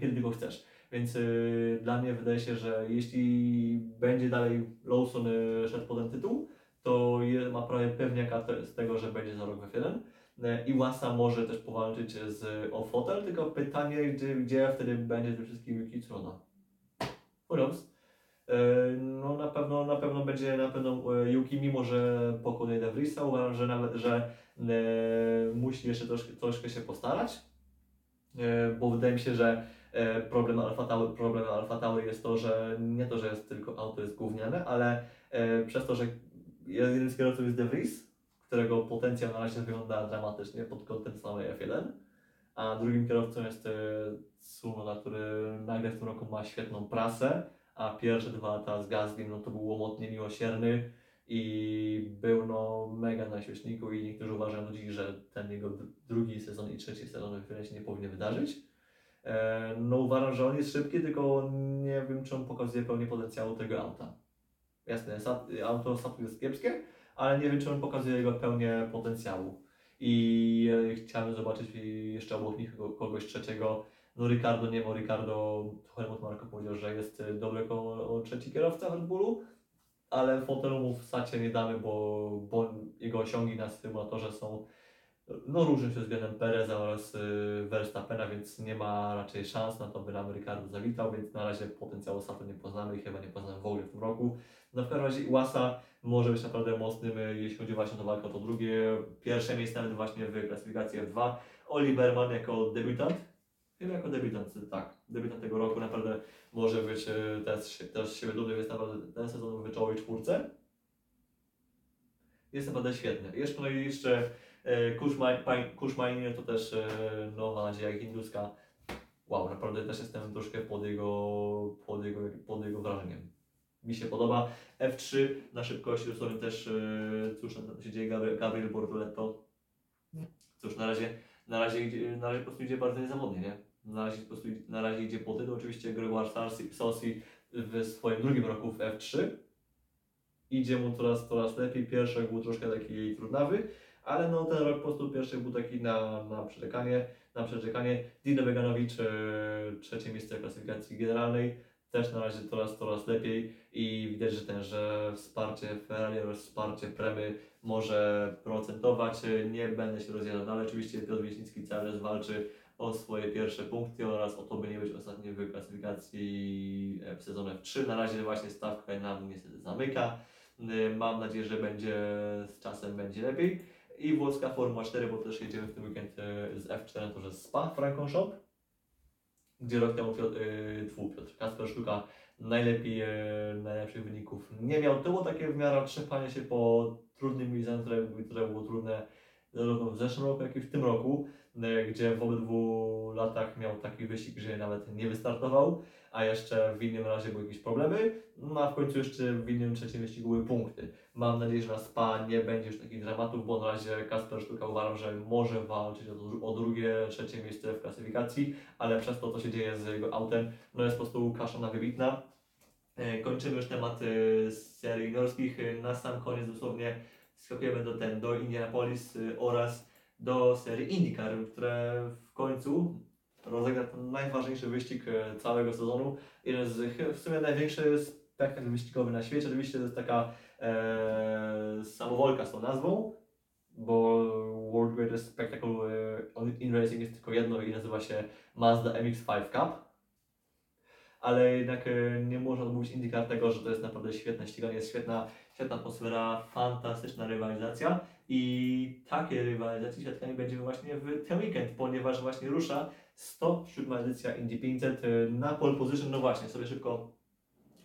kiedy tylko chcesz. Więc yy, dla mnie wydaje się, że jeśli będzie dalej Lawson yy, szedł po ten tytuł, to ma prawie pewniaka z tego, że będzie za rok w F1. E, Iwasa może też powalczyć z, o fotel, tylko pytanie, gdzie, gdzie wtedy będzie ze wszystkim Yuki Tsunoda. Who No na pewno, na pewno będzie na pewno e, Yuki, mimo że pokonuje De Vriesa, uważam, że nawet, że e, musi jeszcze troszkę, troszkę się postarać, e, bo wydaje mi się, że e, problem Alfa Tauri, problem Alfa Tauri jest to, że nie to, że jest tylko auto jest gówniane, ale e, przez to, że jeden z kierowców jest De Vries, którego potencjał na razie wygląda dramatycznie pod kątem samej F1, a drugim kierowcą jest e, Tsunoda, który nagle w tym roku ma świetną prasę, a pierwsze dwa lata z Gaslim no to był łomotnie miłosierny i był no mega na świeczniku i niektórzy uważają do dziś, że ten jego drugi sezon i trzeci sezon w się nie powinien wydarzyć. E, no uważam, że on jest szybki, tylko nie wiem, czy on pokazuje pełnię potencjału tego auta. Jasne, auto Satu jest kiepskie, ale nie wiem, czy on pokazuje jego pełnię potencjału. I e, chciałem zobaczyć jeszcze obok nich kogoś trzeciego. No Ricardo nie, bo Ricardo, Helmut Marko powiedział, że jest dobry jako trzeci kierowca Red Bullu, ale fotelu mu w Sacie nie damy, bo, bo jego osiągi na symulatorze są no różnią się względem Pereza oraz y, Verstappena, więc nie ma raczej szans na to, by nam Ricardo zawitał, więc na razie potencjału Sato nie poznamy i chyba nie poznamy w ogóle w tym roku. No w każdym razie Iwasa może być naprawdę mocnym, y, jeśli chodzi właśnie o walkę, to drugie, pierwsze miejsce nawet właśnie w klasyfikacji F2. Oliverman jako debiutant, chyba jako debiutant, tak, debiutant tego roku naprawdę może być y, też, też siebie dumny, więc naprawdę ten sezon w czołowej czwórce. Jest naprawdę świetny. Jeszcze, no i jeszcze E, Kuszmajnie to też e, nowa nadzieja hinduska. Wow, naprawdę też jestem troszkę pod jego, pod jego, pod jego wrażeniem. Mi się podoba. F3 na szybkości dosłownie też, e, cóż tam się dzieje, Gabriel, Bortoletto. Cóż, na razie, na razie, na razie po prostu idzie bardzo niezawodnie, nie? Na razie, po prostu, na razie idzie po tytuł. Oczywiście Gregoire Sossi w swoim drugim roku w F3 idzie mu coraz, coraz lepiej. Pierwszy był troszkę taki trudnawy, ale no ten rok po prostu pierwszy był taki na, na przeczekanie, na przeczekanie. Dino Beganowicz, e, trzecie miejsce w klasyfikacji generalnej, też na razie coraz, coraz lepiej i widać, że ten, że wsparcie Ferrari oraz wsparcie Premy może procentować. Nie będę się rozjadał dalej. Oczywiście Piotr Wieśnicki cały czas walczy o swoje pierwsze punkty oraz o to, by nie być ostatni w klasyfikacji w sezonie F3. Na razie właśnie stawka nam niestety zamyka. Y, Mam nadzieję, że będzie z czasem będzie lepiej. I włoska Formuła 4, bo też jedziemy w tym weekend y, z F4 to że Spa Francorchamps, gdzie rok temu Piotr, yy, tfu, Piotr. Kasper Sztuka najlepiej, yy, najlepszych wyników. Nie miał. To było takie w miarę trzepanie się po trudnym miejscach, które, które było trudne zarówno w zeszłym roku, jak i w tym roku, yy, gdzie w obydwu latach miał taki wyścig, że nawet nie wystartował, a jeszcze w innym razie były jakieś problemy, no a w końcu jeszcze w innym trzecim wyścigu były punkty. Mam nadzieję, że na SPA nie będzie już takich dramatów, bo na razie Kasper Sztuka uważam, że może walczyć o, o drugie, trzecie miejsce w klasyfikacji, ale przez to, co się dzieje z jego autem, no jest po prostu kasza na wybitna. E, Kończymy już tematy z serii norskich. E, Na sam koniec dosłownie skakujemy do ten, do Indianapolis e, oraz do serii IndyCar, które w końcu rozegra ten najważniejszy wyścig e, całego sezonu. Jeden z w sumie największy spektakl wyścigowy na świecie. Oczywiście to jest taka e, samowolka z tą nazwą, bo World Greatest Spectacle e, in Racing jest tylko jedno i nazywa się Mazda MX-5 Cup. Ale jednak e, nie można odmówić IndyCar tego, że to jest naprawdę świetne ściganie, jest świetna, świetna atmosfera, fantastyczna rywalizacja i takie rywalizacje świadkami będziemy właśnie w ten weekend, ponieważ właśnie rusza 107 edycja Indy 500 e, na pole position, no właśnie, sobie szybko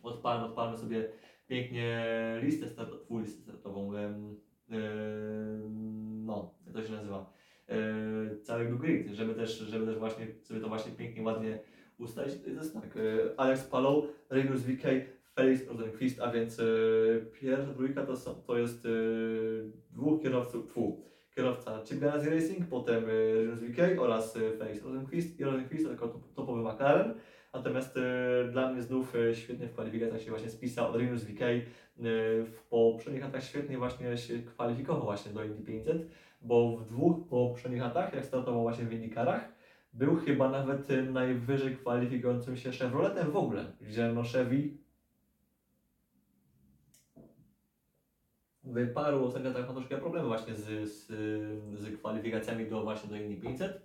odpalmy, odpalmy sobie pięknie listę startową, listę startową, em, em, no, jak to się nazywa, e, całego grid, żeby też, żeby też właśnie sobie to właśnie pięknie, ładnie ustalić. To jest tak, Alex Palou, Reynolds VK, Felix Rosenquist, a więc pierwsza trójka to, są, to jest dwóch kierowców, tfu, kierowca Ganassi Racing, potem Reynolds VK oraz Felix Rosenquist i Rosenquist jako top- topowy McLaren. Natomiast e, dla mnie znów świetnie w kwalifikacjach się właśnie spisał Adrianus VK. E, w poprzednich latach świetnie właśnie się kwalifikował właśnie do Indy 500, bo w dwóch poprzednich latach, jak startował właśnie w IndyCarach, był chyba nawet najwyżej kwalifikującym się Chevroletem w ogóle, gdzie no Chevy wyparł ostatnio tak ma troszkę problemy właśnie z, z, z kwalifikacjami do właśnie do Indy 500.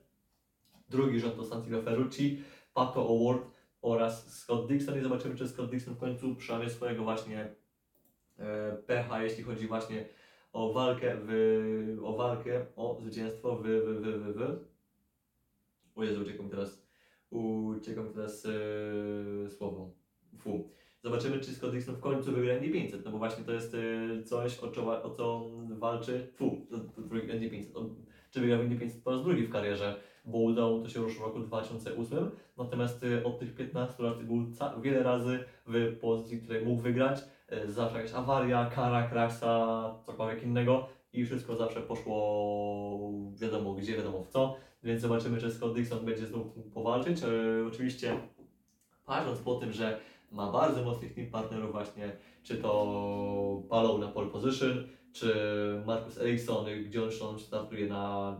Drugi rząd to Santino Ferrucci, Pato Award oraz Scott Dixon i zobaczymy, czy Scott Dixon w końcu przełamie swojego właśnie e, pecha, jeśli chodzi właśnie o walkę, w, o walkę, o zwycięstwo w, w, w, w, w. O Jezu, uciekł mi teraz, uciekł mi teraz e, słowo, fu. Zobaczymy, czy Scott Dixon w końcu wygra Indy 500, no bo właśnie to jest e, coś, o co, o co walczy, fu, Indy 500, o, czy wygra Indy 500 po raz drugi w karierze, bo udało to się już w roku 2008, natomiast y, od tych 15 lat był wiele razy w pozycji, której mógł wygrać, y, zawsze jakaś awaria, kara, kraksa, cokolwiek innego i wszystko zawsze poszło wiadomo gdzie, wiadomo w co, więc zobaczymy, czy Scott Dixon będzie znów powalczyć. Y, oczywiście patrząc po tym, że ma bardzo mocnych team partnerów właśnie, czy to Palou na pole position, czy Marcus Ericsson, gdzie on startuje na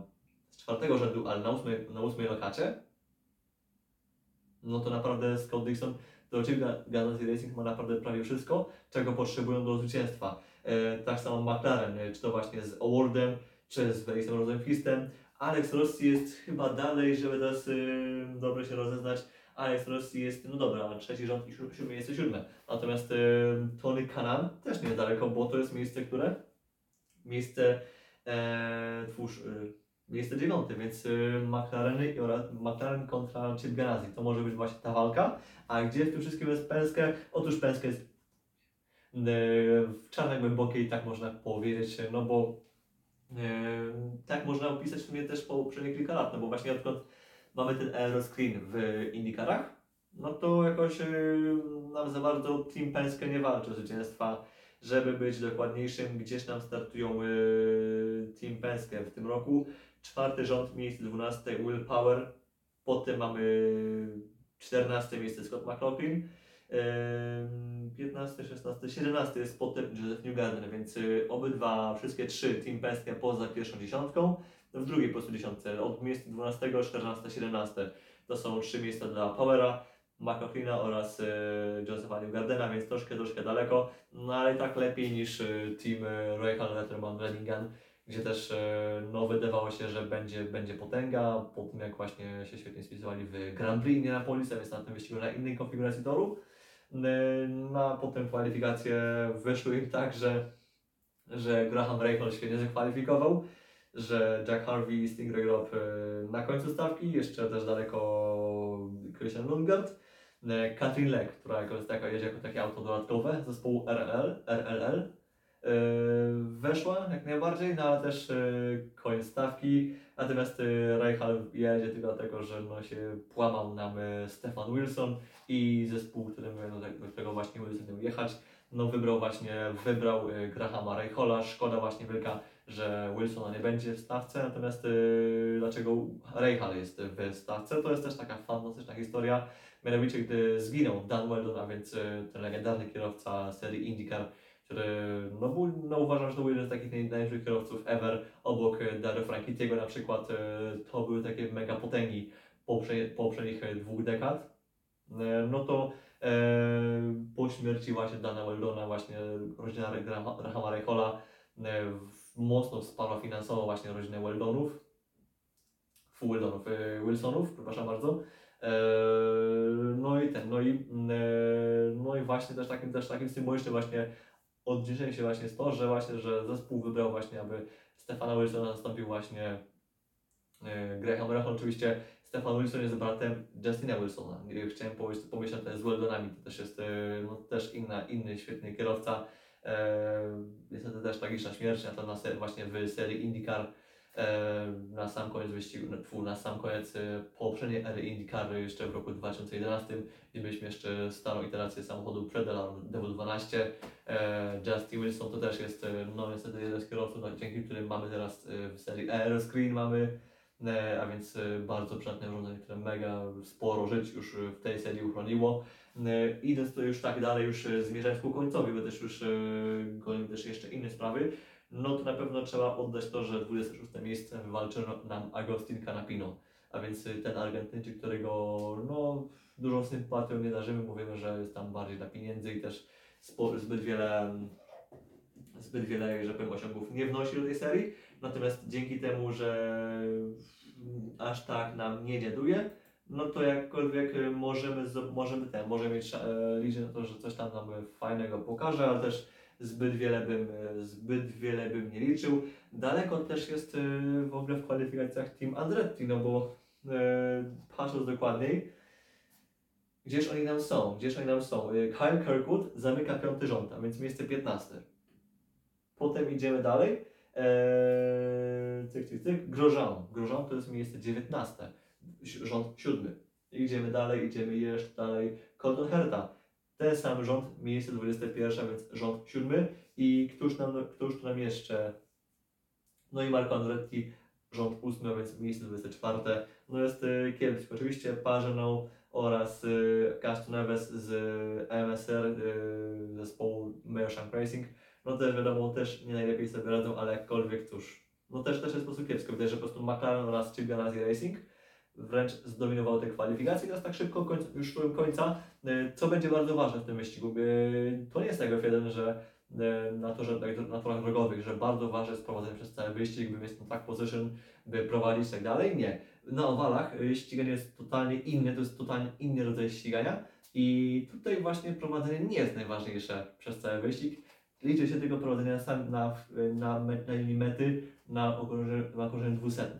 z czwartego rzędu, ale na ósmej, na ósmej lokacie, no to naprawdę Scott Dixon do Chip Ganassi Racing ma naprawdę prawie wszystko, czego potrzebują do zwycięstwa. E, tak samo McLaren, e, czy to właśnie z Awardem, czy z Felixem Rosenquistem. Alex Rossi jest chyba dalej, żeby teraz y, dobrze się rozeznać. Alex Rossi jest, no dobra, trzeci rząd i siódmy miejsce siódme. Natomiast y, Tony Kanan też nie jest daleko, bo to jest miejsce, które? Miejsce, e, twórz, y, miejsce dziewiąte, więc y, McLareny McLaren kontra Chip Ganassi. To może być właśnie ta walka. A gdzie w tym wszystkim jest Penske? Otóż Penske jest y, w czarnej głębokiej, tak można powiedzieć, no bo y, tak można opisać sumie też po poprzednich kilka lat, no bo właśnie odkąd mamy ten aeroscreen w IndyCarach, no to jakoś y, nam za bardzo Team Penske nie walczy o zwycięstwa. Żeby być dokładniejszym, gdzieś nam startują y, Team Penske w tym roku. Czwarty rząd, miejsce 12, Will Power. Potem mamy 14 miejsce Scott McLaughlin. Ym, 15, 16, 17 jest potem Joseph Newgarden, więc y, obydwa, wszystkie trzy Team Penske poza pierwszą dziesiątką. W drugiej po prostu dziesiątce, od miejsca 12, 14, 17 to są trzy miejsca dla Powera. McLaughlina oraz y, Josepha Newgardena, więc troszkę, troszkę daleko, no ale i tak lepiej niż y, team y, Royal Letterman Reddingan, gdzie też y, no, wydawało się, że będzie, będzie potęga, po tym jak właśnie się świetnie spisywali w Grand Prix Indianapolis, a więc na tym wyścigu na innej konfiguracji toru. Y, No a potem kwalifikacje wyszły im tak, że, że Graham Rahal świetnie zakwalifikował, że Jack Harvey i Stingray Rob y, na końcu stawki, jeszcze też daleko Christian Lundgaard, y, Katrin Leck, która jako, taka, jedzie jako takie auto dodatkowe zespołu RLL, RLL y, weszła jak najbardziej, no ale też koniec stawki, natomiast Rahal jedzie tylko dlatego, że no, się płamał nam Stefan Wilson i zespół, którym, no, tak- do którego właśnie Wilson jechać, no wybrał właśnie, wybrał Grahama Rahala, szkoda właśnie wielka, że Wilsona nie będzie w stawce, natomiast y, dlaczego Rahal jest w stawce, to jest też taka fantastyczna historia, mianowicie gdy zginął Dan Weldon, a więc y, ten legendarny kierowca serii IndyCar, który no, no uważam, że to był jeden z takich naj- najlepszych kierowców ever, obok y, Dario Franchittiego na przykład, to były takie mega potęgi poprze- poprzednich dwóch dekad, Y, no to e, po śmierci właśnie Dana Weldona, właśnie rodzina e, w- mocno wsparła finansowo właśnie rodzinę Weldonów, Weldonów, e, Wilsonów, przepraszam bardzo. E, no i ten, no i, e, no i właśnie też takim, też takim symbolicznym właśnie odniesieniem się właśnie jest to, że właśnie, że zespół wybrał właśnie, aby Stefana Wilsona zastąpił właśnie Graham Rahal. Oczywiście Stefan Wilson jest bratem Justina Wilsona. Chciałem powiedzieć, pomyśleć też z Weldonami, to też jest no, też inna, inny świetny kierowca. E, niestety też tragiczna śmierć, na to na ser, właśnie w serii IndyCar e, na sam koniec wyścigu, tfu, na sam koniec e, poprzedniej ery IndyCar jeszcze w roku 2011, gdzie mieliśmy jeszcze starą iterację samochodu Predator DW12. E, Justin Wilson to też jest e, no niestety jeden z kierowców, dzięki którym mamy teraz e, w serii Aeroscreen mamy a więc bardzo przydatne urządzenie, które mega sporo żyć już w tej serii uchroniło. E, Idąc to już tak dalej, już e, zmierzając ku końcowi, bo też już e, gonił też jeszcze inne sprawy, no to na pewno trzeba oddać to, że 26 miejsce wywalczył nam Agostin Canapino, a więc ten Argentyńczyk, którego no, dużą sympatią nie darzymy, mówimy, że jest tam bardziej dla pieniędzy i też spo, zbyt wiele zbyt wiele, że powiem, osiągów nie wnosi do tej serii, natomiast dzięki temu, że aż tak nam nie dziaduje, no to jakkolwiek y, możemy, możemy ten, możemy mieć e, liczyć na to, że coś tam nam y, fajnego pokaże, ale też zbyt wiele bym, zbyt wiele bym nie liczył. Daleko też jest w ogóle w kwalifikacjach Team Andretti, no bo patrząc dokładniej, gdzież oni nam są, gdzież oni nam są. Kyle Kirkwood zamyka piąty rząd, a więc miejsce 15. Potem idziemy dalej. Eee, cyk, cyk, cyk. Grosjean. Grosjean to jest miejsce 19. Rząd siódmy. Idziemy dalej, idziemy jeszcze dalej. Colton Herta. Ten sam rząd, miejsce 21, więc rząd siódmy. I któż nam, któż tu nam jeszcze? No i Marco Andretti, rząd ósmy, więc miejsce 24. No jest y, kiepski. Oczywiście Pagenaud oraz y, Gaston Neves z MSR y, zespołu Mershank Racing no też wiadomo, też nie najlepiej sobie radzą, ale jakkolwiek cóż, no też, też jest po prostu kiepsko. Widać, że po prostu McLaren oraz Chip Ganassi Racing wręcz zdominowały te kwalifikacje. Teraz tak szybko, końc, już szłem końca, co będzie bardzo ważne w tym wyścigu. Y, To nie jest tak F1, że y, na, torze, na torach drogowych, że bardzo ważne jest prowadzenie przez cały wyścig, by mieć track position, by prowadzić i tak dalej. Nie. Na owalach ściganie jest totalnie inne, to jest totalnie inny rodzaj ścigania i tutaj właśnie prowadzenie nie jest najważniejsze przez cały wyścig liczy się tylko prowadzenie na, na, na, na linii mety na okrążeniu, na okrążeniu 200.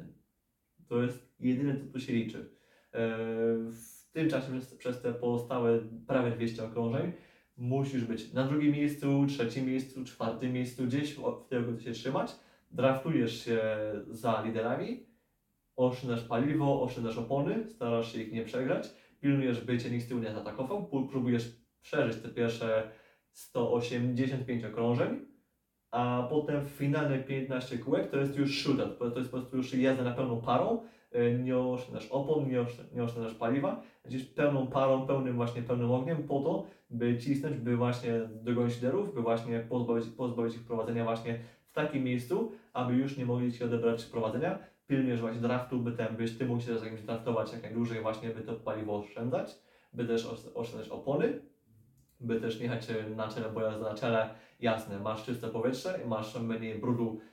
To jest jedyne, co tu się liczy. E, W tym czasie przez, te pozostałe prawie 200 okrążeń musisz być na drugim miejscu, trzecim miejscu, czwartym miejscu, gdzieś w tego się trzymać. Draftujesz się za liderami, oszczędzasz paliwo, oszczędzasz opony, starasz się ich nie przegrać, pilnujesz, by cię nikt z tyłu nie zaatakował, próbujesz przeżyć te pierwsze 185 okrążeń, a potem finalne 15 kółek to jest już shootout, to jest po prostu już jazda na pełną parą, nie oszczędzasz opon, nie oszczę- nie oszczędzasz paliwa, gdzieś pełną parą, pełnym właśnie pełnym ogniem po to, by cisnąć, by właśnie dogonić liderów, by właśnie pozbawić, pozbawić ich prowadzenia właśnie w takim miejscu, aby już nie mogli Ci odebrać prowadzenia. Pilnujesz właśnie draftu, by ten, byś Ty mógł się z jakimś draftować jak najdłużej właśnie, by to paliwo oszczędzać. by też osz- oszczędzać opony, by też nie jechać e, na czele, jazda na czele, jasne, masz czyste powietrze, masz mniej brudu e,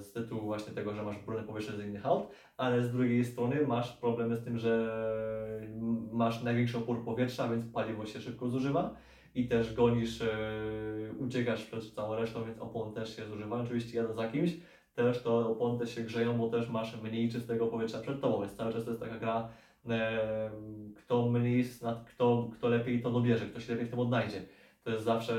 z tytułu właśnie tego, że masz brudne powietrze z innych aut, ale z drugiej strony masz problemy z tym, że masz największy opór powietrza, więc paliwo się szybko zużywa i też gonisz, e, uciekasz przed całą resztą, więc opon też się zużywa. Oczywiście jadę za kimś, też to opony też się grzeją, bo też masz mniej czystego powietrza przed tobą, więc cały czas to jest taka gra, e, kto mniej, kto, kto lepiej to dobierze, kto się lepiej w tym odnajdzie. To jest zawsze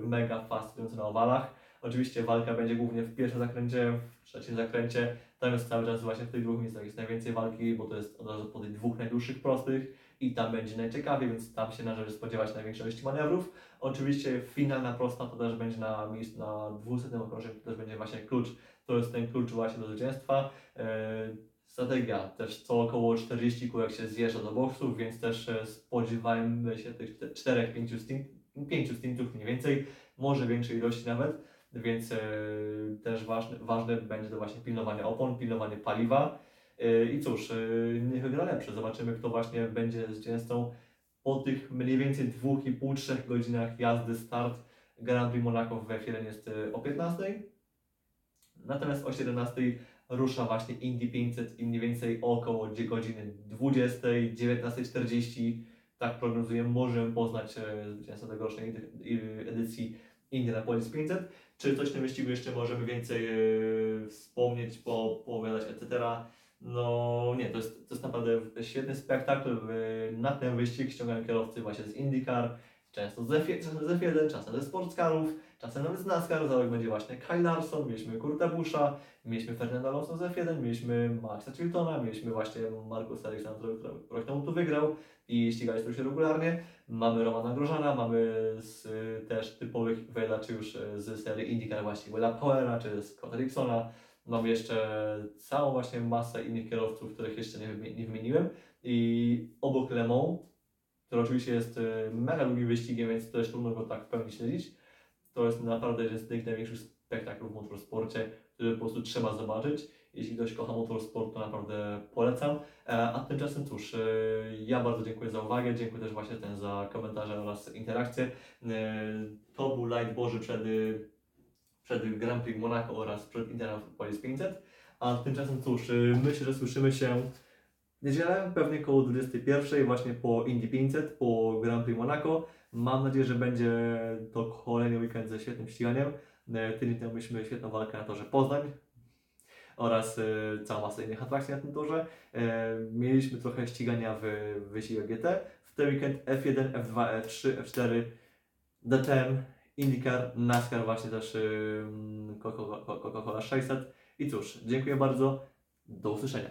mega fascynujące na owalach. Oczywiście walka będzie głównie w pierwszym zakręcie, w trzecim zakręcie. Tam jest cały czas właśnie w tych dwóch miejscach jest najwięcej walki, bo to jest od razu po tych dwóch najdłuższych prostych i tam będzie najciekawiej, więc tam się należy spodziewać największej ilości manewrów. Oczywiście finalna prosta to też będzie na miejscu na 200 okrążeniu, to też będzie właśnie klucz. To jest ten klucz właśnie do zwycięstwa. E, Strategia też co około 40 kółek się zjeżdża do boksów, więc też e, spodziewajmy się tych 4-5 stint, 5 stintów mniej więcej, może większej ilości nawet, więc e, też ważne, ważne będzie to właśnie pilnowanie opon, pilnowanie paliwa. E, I cóż, e, niech wygra lepszy. Zobaczymy, kto właśnie będzie zwycięzcą po tych mniej więcej 2,5-3 godzinach jazdy start Grand Prix Monaco w F1 jest o 15. Natomiast o 17 rusza właśnie Indy 500 i mniej więcej około godziny 20, 19.40. Tak prognozujemy, możemy poznać zwycięzcę tegorocznej edycji Indianapolis 500. Czy coś w tym wyścigu jeszcze możemy więcej e, wspomnieć, po, poowiadać, etc. No nie, to jest, to jest naprawdę świetny spektakl. Na ten wyścig ściągają kierowcy właśnie z IndyCar, często z F1, czasem z F1, czasem ze sportscarów, czasem nawet z NASCAR. Za rok będzie właśnie Kyle Larson, mieliśmy Kurta Busha, mieliśmy Fernanda Alonso z F1, mieliśmy Maxa Chiltona, mieliśmy właśnie Markusa Alexandra, który rok temu tu wygrał i ścigali się regularnie. Mamy Romana Grożana, mamy z, y, też typowych wyjadaczy już y, z serii IndyCar właśnie Willa Powera czy Scotta Dixona. Mamy jeszcze całą właśnie masę innych kierowców, których jeszcze nie, nie wymieniłem. I obok Le Mans, który oczywiście jest y, mega długim wyścigiem, więc też trudno go tak w pełni śledzić. To jest naprawdę jeden z tych największych spektaklów w motorsporcie, który po prostu trzeba zobaczyć. Jeśli ktoś kocha motorsport, to naprawdę polecam. E, A tymczasem cóż, e, ja bardzo dziękuję za uwagę, dziękuję też właśnie ten za komentarze oraz interakcje. E, To był light Boży przed, przed Grand Prix Monaco oraz przed Indianapolis 500. A tymczasem cóż, myślę, że słyszymy się w niedzielę, pewnie koło 21 właśnie po Indy 500, po Grand Prix Monaco. Mam nadzieję, że będzie to kolejny weekend ze świetnym ściganiem. Tydzień temu mieliśmy świetną walkę na torze Poznań oraz e, cała masa innych atrakcji na tym torze. E, Mieliśmy trochę ścigania w wyścigach GT. W ten weekend F1, F2, F3, F4, DTM, IndyCar, NASCAR właśnie też Coca- Coca- Coca-Cola 600. I cóż, dziękuję bardzo. Do usłyszenia.